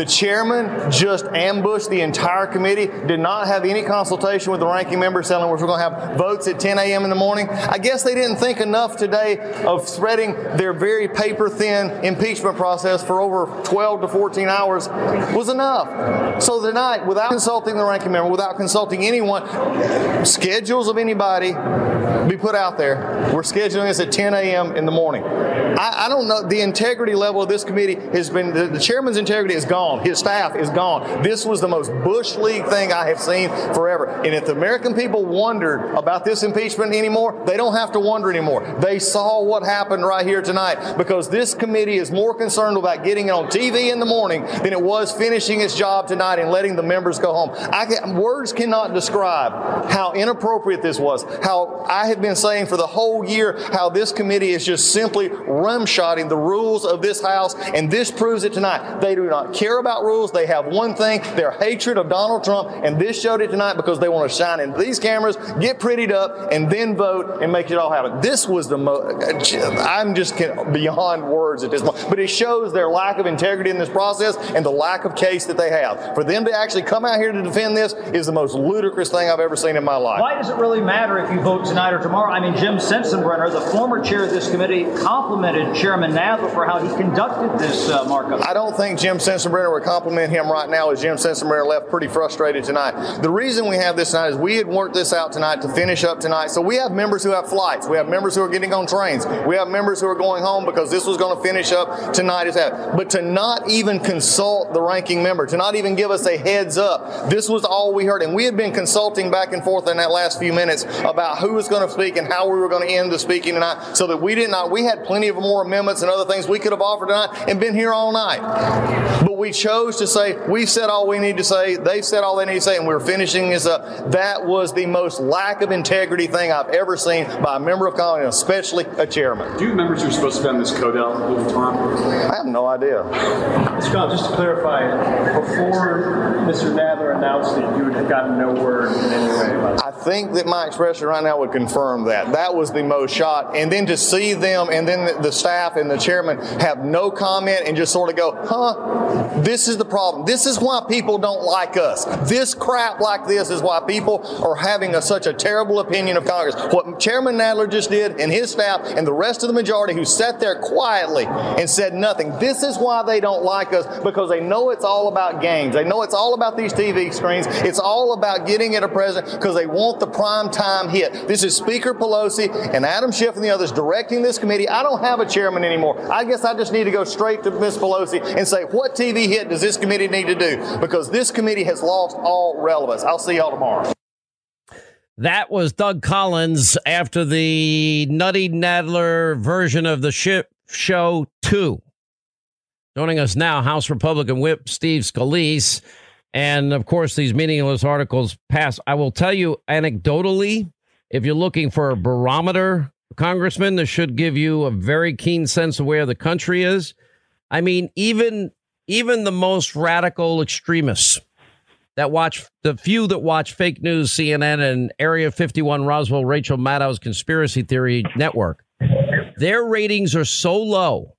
the chairman just ambushed the entire committee. Did not have any consultation with the ranking member, telling us we're going to have votes at 10 a.m. in the morning. I guess they didn't think enough today of threading their very paper thin impeachment process for over 12 to 14 hours was enough. So tonight, without consulting the ranking member, without consulting anyone, schedules of anybody be put out there. We're scheduling this at 10 a.m. in the morning. I, I, don't know. The integrity level of this committee has been, the, the, chairman's integrity is gone. His staff is gone. This was the most Bush League thing I have seen forever. And if the American people wondered about this impeachment anymore, they don't have to wonder anymore. They saw what happened right here tonight because this committee is more concerned about getting it on TV in the morning than it was finishing its job tonight and letting the members go home. Can, words cannot describe how inappropriate this was, how I have been saying for the whole year how this committee is just simply rumshotting the rules of this House, and this proves it tonight. They do not care about rules. They have one thing their hatred of Donald Trump, and this showed it tonight because they want to shine into these cameras, get prettied up, and then vote and make it all happen. This was the most, I'm just beyond words at this point, but it shows their lack of integrity in this process and the lack of case that they have. For them to actually come out here to defend this is the most ludicrous thing I've ever seen in my life. Why does it really matter if you vote tonight or tomorrow? I mean, Jim Sensenbrenner, the former chair of this committee, complimented Chairman Nadler for how he conducted this uh, markup. I don't think Jim Sensenbrenner would compliment him right now as Jim Sensenbrenner left pretty frustrated tonight. The reason we have this tonight is we had worked this out tonight to finish up tonight. So we have members who have flights. We have members who are getting on trains. We have members who are going home because this was going to finish up tonight as that. But to not even consult the ranking member, to not even give us a heads up, this was all we heard. And we had been consulting back and forth in that last few minutes about who was going to speak and how we were going to end the speaking tonight so that we did not, we had plenty of more amendments and other things we could have offered tonight and been here all night. But we chose to say, we've said all we need to say, they've said all they need to say, and we're finishing this up. That was the most lack of integrity thing I've ever seen by a member of Congress, especially a chairman. Do you remember who supposed to be on this Codel over time? I have no idea. Scott, just to clarify, before Mr. Nadler announced it, you had gotten no word in any way about it. I think that my expression right now would confirm that. That was the most shot. And then to see them and then the staff and the chairman have no comment and just sort of go, huh, this is the problem. This is why people don't like us. This crap like this is why people are having a, such a terrible opinion of Congress. What Chairman Nadler just did and his staff and the rest of the majority who sat there quietly and said nothing. This is why they don't like us because they know it's all about games. They know it's all about these TV screens. It's all about getting at a president because they want the prime time hit. This is Speaker Pelosi and Adam Schiff and the others directing this committee. I don't have a chairman anymore. I guess I just need to go straight to Miss Pelosi and say, what TV hit does this committee need to do? Because this committee has lost all relevance. I'll see y'all tomorrow. That was Doug Collins after the Nutty Nadler version of the ship show 2. Joining us now, House Republican Whip Steve Scalise. And of course, these meaningless articles pass. I will tell you anecdotally, if you're looking for a barometer, Congressman, this should give you a very keen sense of where the country is. I mean, even even the most radical extremists that watch the few that watch fake news, CNN and Area 51 Roswell, Rachel Maddow's conspiracy theory network, their ratings are so low,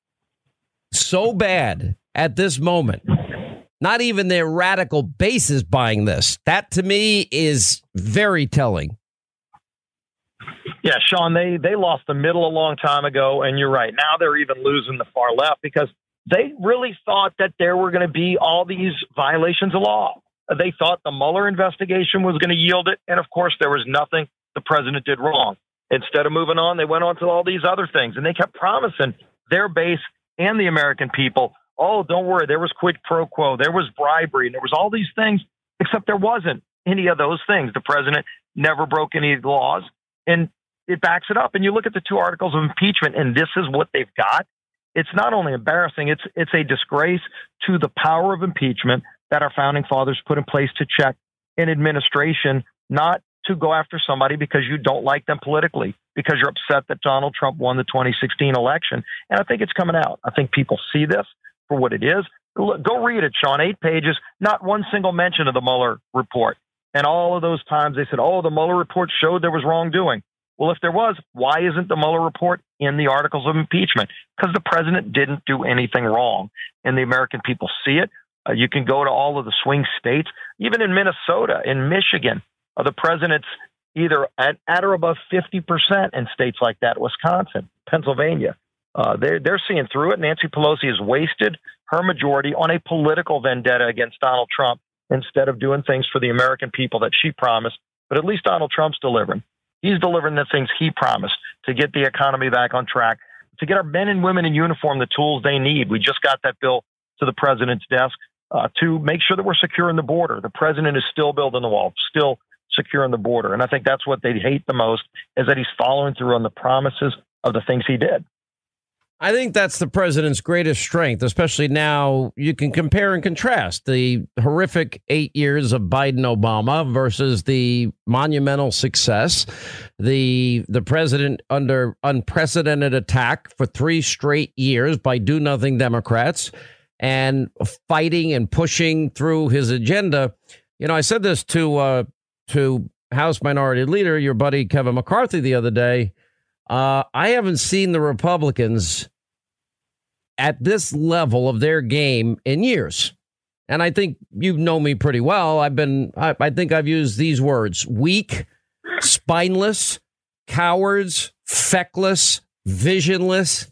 so bad at this moment. Not even their radical base is buying this. That to me is very telling. Yeah, Sean, they they lost the middle a long time ago, and you're right. Now they're even losing the far left because they really thought that there were going to be all these violations of law. They thought the Mueller investigation was going to yield it. And of course, there was nothing the president did wrong. Instead of moving on, they went on to all these other things. And they kept promising their base and the American people, oh, don't worry, there was quid pro quo, there was bribery, and there was all these things, except there wasn't any of those things. The president never broke any laws. And it backs it up. And you look at the two articles of impeachment, and this is what they've got. It's not only embarrassing, it's it's a disgrace to the power of impeachment that our founding fathers put in place to check an administration, not to go after somebody because you don't like them politically, because you're upset that Donald Trump won the 2016 election. And I think it's coming out. I think people see this for what it is. Go read it, Sean. Eight pages, not one single mention of the Mueller report. And all of those times they said, oh, the Mueller report showed there was wrongdoing. Well, if there was, why isn't the Mueller report in the articles of impeachment? Because the president didn't do anything wrong, and the American people see it. Uh, you can go to all of the swing states, even in Minnesota, in Michigan. Uh, the president's either at, at or above 50% in states like that, Wisconsin, Pennsylvania. Uh, they're, they're seeing through it. Nancy Pelosi has wasted her majority on a political vendetta against Donald Trump instead of doing things for the American people that she promised. But at least Donald Trump's delivering. He's delivering the things he promised to get the economy back on track, to get our men and women in uniform the tools they need. We just got that bill to the president's desk uh, to make sure that we're securing the border. The president is still building the wall, still securing the border. And I think that's what they hate the most is that he's following through on the promises of the things he did. I think that's the president's greatest strength, especially now you can compare and contrast the horrific eight years of Biden Obama versus the monumental success. The the president under unprecedented attack for three straight years by do nothing Democrats and fighting and pushing through his agenda. You know, I said this to uh, to House Minority Leader, your buddy Kevin McCarthy, the other day. Uh, I haven't seen the Republicans at this level of their game in years. And I think you know me pretty well. I've been, I, I think I've used these words weak, spineless, cowards, feckless, visionless,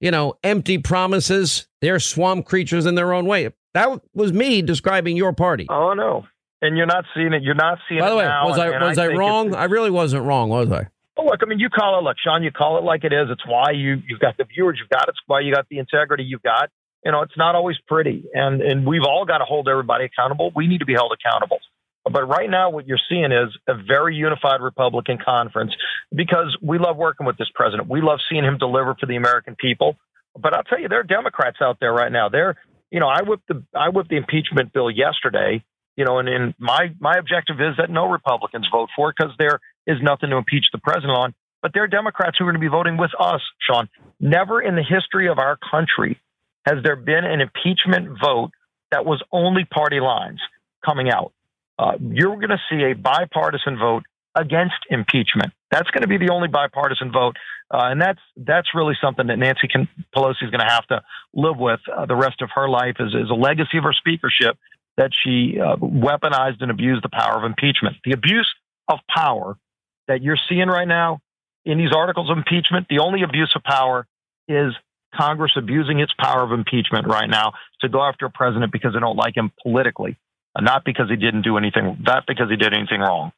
you know, empty promises. They're swamp creatures in their own way. That was me describing your party. Oh, no. And you're not seeing it. You're not seeing By the it way, now. was I was I, think wrong? I really wasn't wrong, was I? Oh, look, I mean, you call it, look, Sean, you call it like it is. It's why you, you've got the viewers you've got. It's why you got the integrity you've got. You know, it's not always pretty. And, and we've all got to hold everybody accountable. We need to be held accountable. But right now, what you're seeing is a very unified Republican conference because we love working with this president. We love seeing him deliver for the American people. But I'll tell you, there are Democrats out there right now. They're, you know, I whipped the I whipped the impeachment bill yesterday. You know, and, and my my objective is that no Republicans vote for it because there is nothing to impeach the president on. But there are Democrats who are going to be voting with us, Sean. Never in the history of our country has there been an impeachment vote that was only party lines coming out. Uh, you're going to see a bipartisan vote against impeachment. That's going to be the only bipartisan vote, uh, and that's that's really something that Nancy Pelosi is going to have to live with uh, the rest of her life as, as a legacy of her speakership that she uh, weaponized and abused the power of impeachment. The abuse of power that you're seeing right now in these articles of impeachment, the only abuse of power is Congress abusing its power of impeachment right now to go after a president because they don't like him politically, not because he didn't do anything, not because he did anything wrong.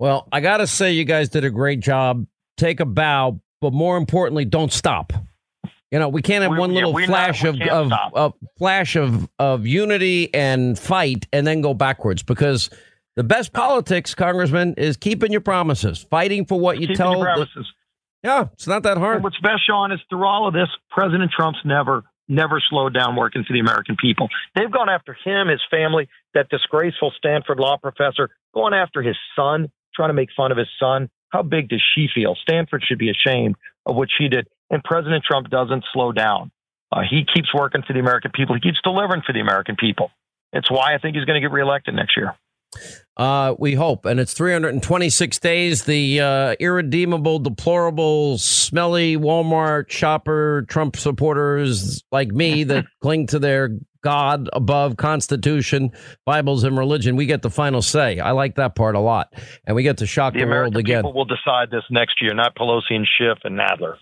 Well, I got to say, you guys did a great job. Take a bow, but more importantly, don't stop. You know, we can't have We- one little flash not- of, of, of flash of of unity and fight, and then go backwards. Because the best politics, Congressman, is keeping your promises, fighting for what you Keeping tell. your the- promises. yeah, it's not that hard. And what's best, Sean, is through all of this, President Trump's never, never slowed down working for the American people. They've gone after him, his family, that disgraceful Stanford law professor, going after his son, trying to make fun of his son. How big does she feel? Stanford should be ashamed of what she did. And President Trump doesn't slow down. Uh, he keeps working for the American people. He keeps delivering for the American people. It's why I think he's going to get reelected next year. Uh, we hope. And it's 326 days. The uh, irredeemable, deplorable, smelly Walmart shopper, Trump supporters like me that cling to their God above Constitution, Bibles, and religion, we get the final say. I like that part a lot. And we get to shock The the, world American again. people will decide this next year, not Pelosi and Schiff and Nadler.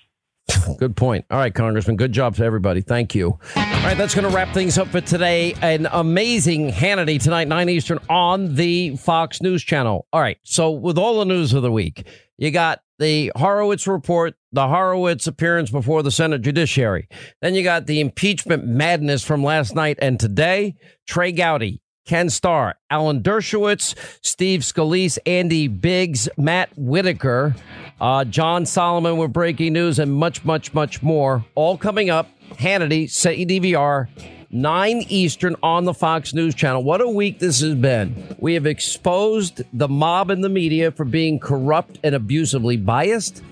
Good point. All right, Congressman. Good job to everybody. Thank you. All right, that's going to wrap things up for today. An amazing Hannity tonight, 9 Eastern on the Fox News channel. All right, so with all the news of the week, you got the Horowitz report, the Horowitz appearance before the Senate Judiciary. Then you got the impeachment madness from last night and today. Trey Gowdy, Ken Starr, Alan Dershowitz, Steve Scalise, Andy Biggs, Matt Whitaker, uh, John Solomon with breaking news, and much, much, much more. All coming up. Hannity, set DVR, 9 Eastern on the Fox News Channel. What a week this has been. We have exposed the mob in the media for being corrupt and abusively biased.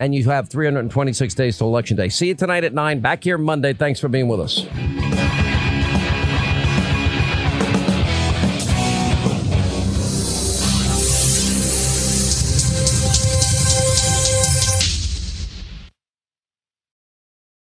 And you have 326 days to Election Day. See you tonight at 9. Back here Monday. Thanks for being with us.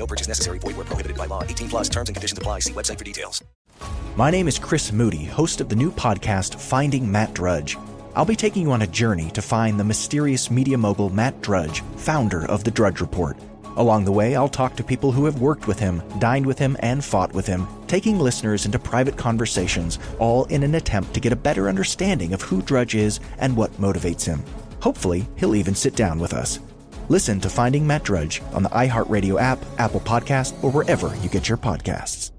No purchase necessary. Void where prohibited by law. 18 plus terms and conditions apply. See website for details. My name is Chris Moody, host of the new podcast Finding Matt Drudge. I'll be taking you on a journey to find the mysterious media mogul Matt Drudge, founder of The Drudge Report. Along the way, I'll talk to people who have worked with him, dined with him, and fought with him, taking listeners into private conversations, all in an attempt to get a better understanding of who Drudge is and what motivates him. Hopefully, he'll even sit down with us. Listen to Finding Matt Drudge on the iHeartRadio app, Apple Podcast, or wherever you get your podcasts.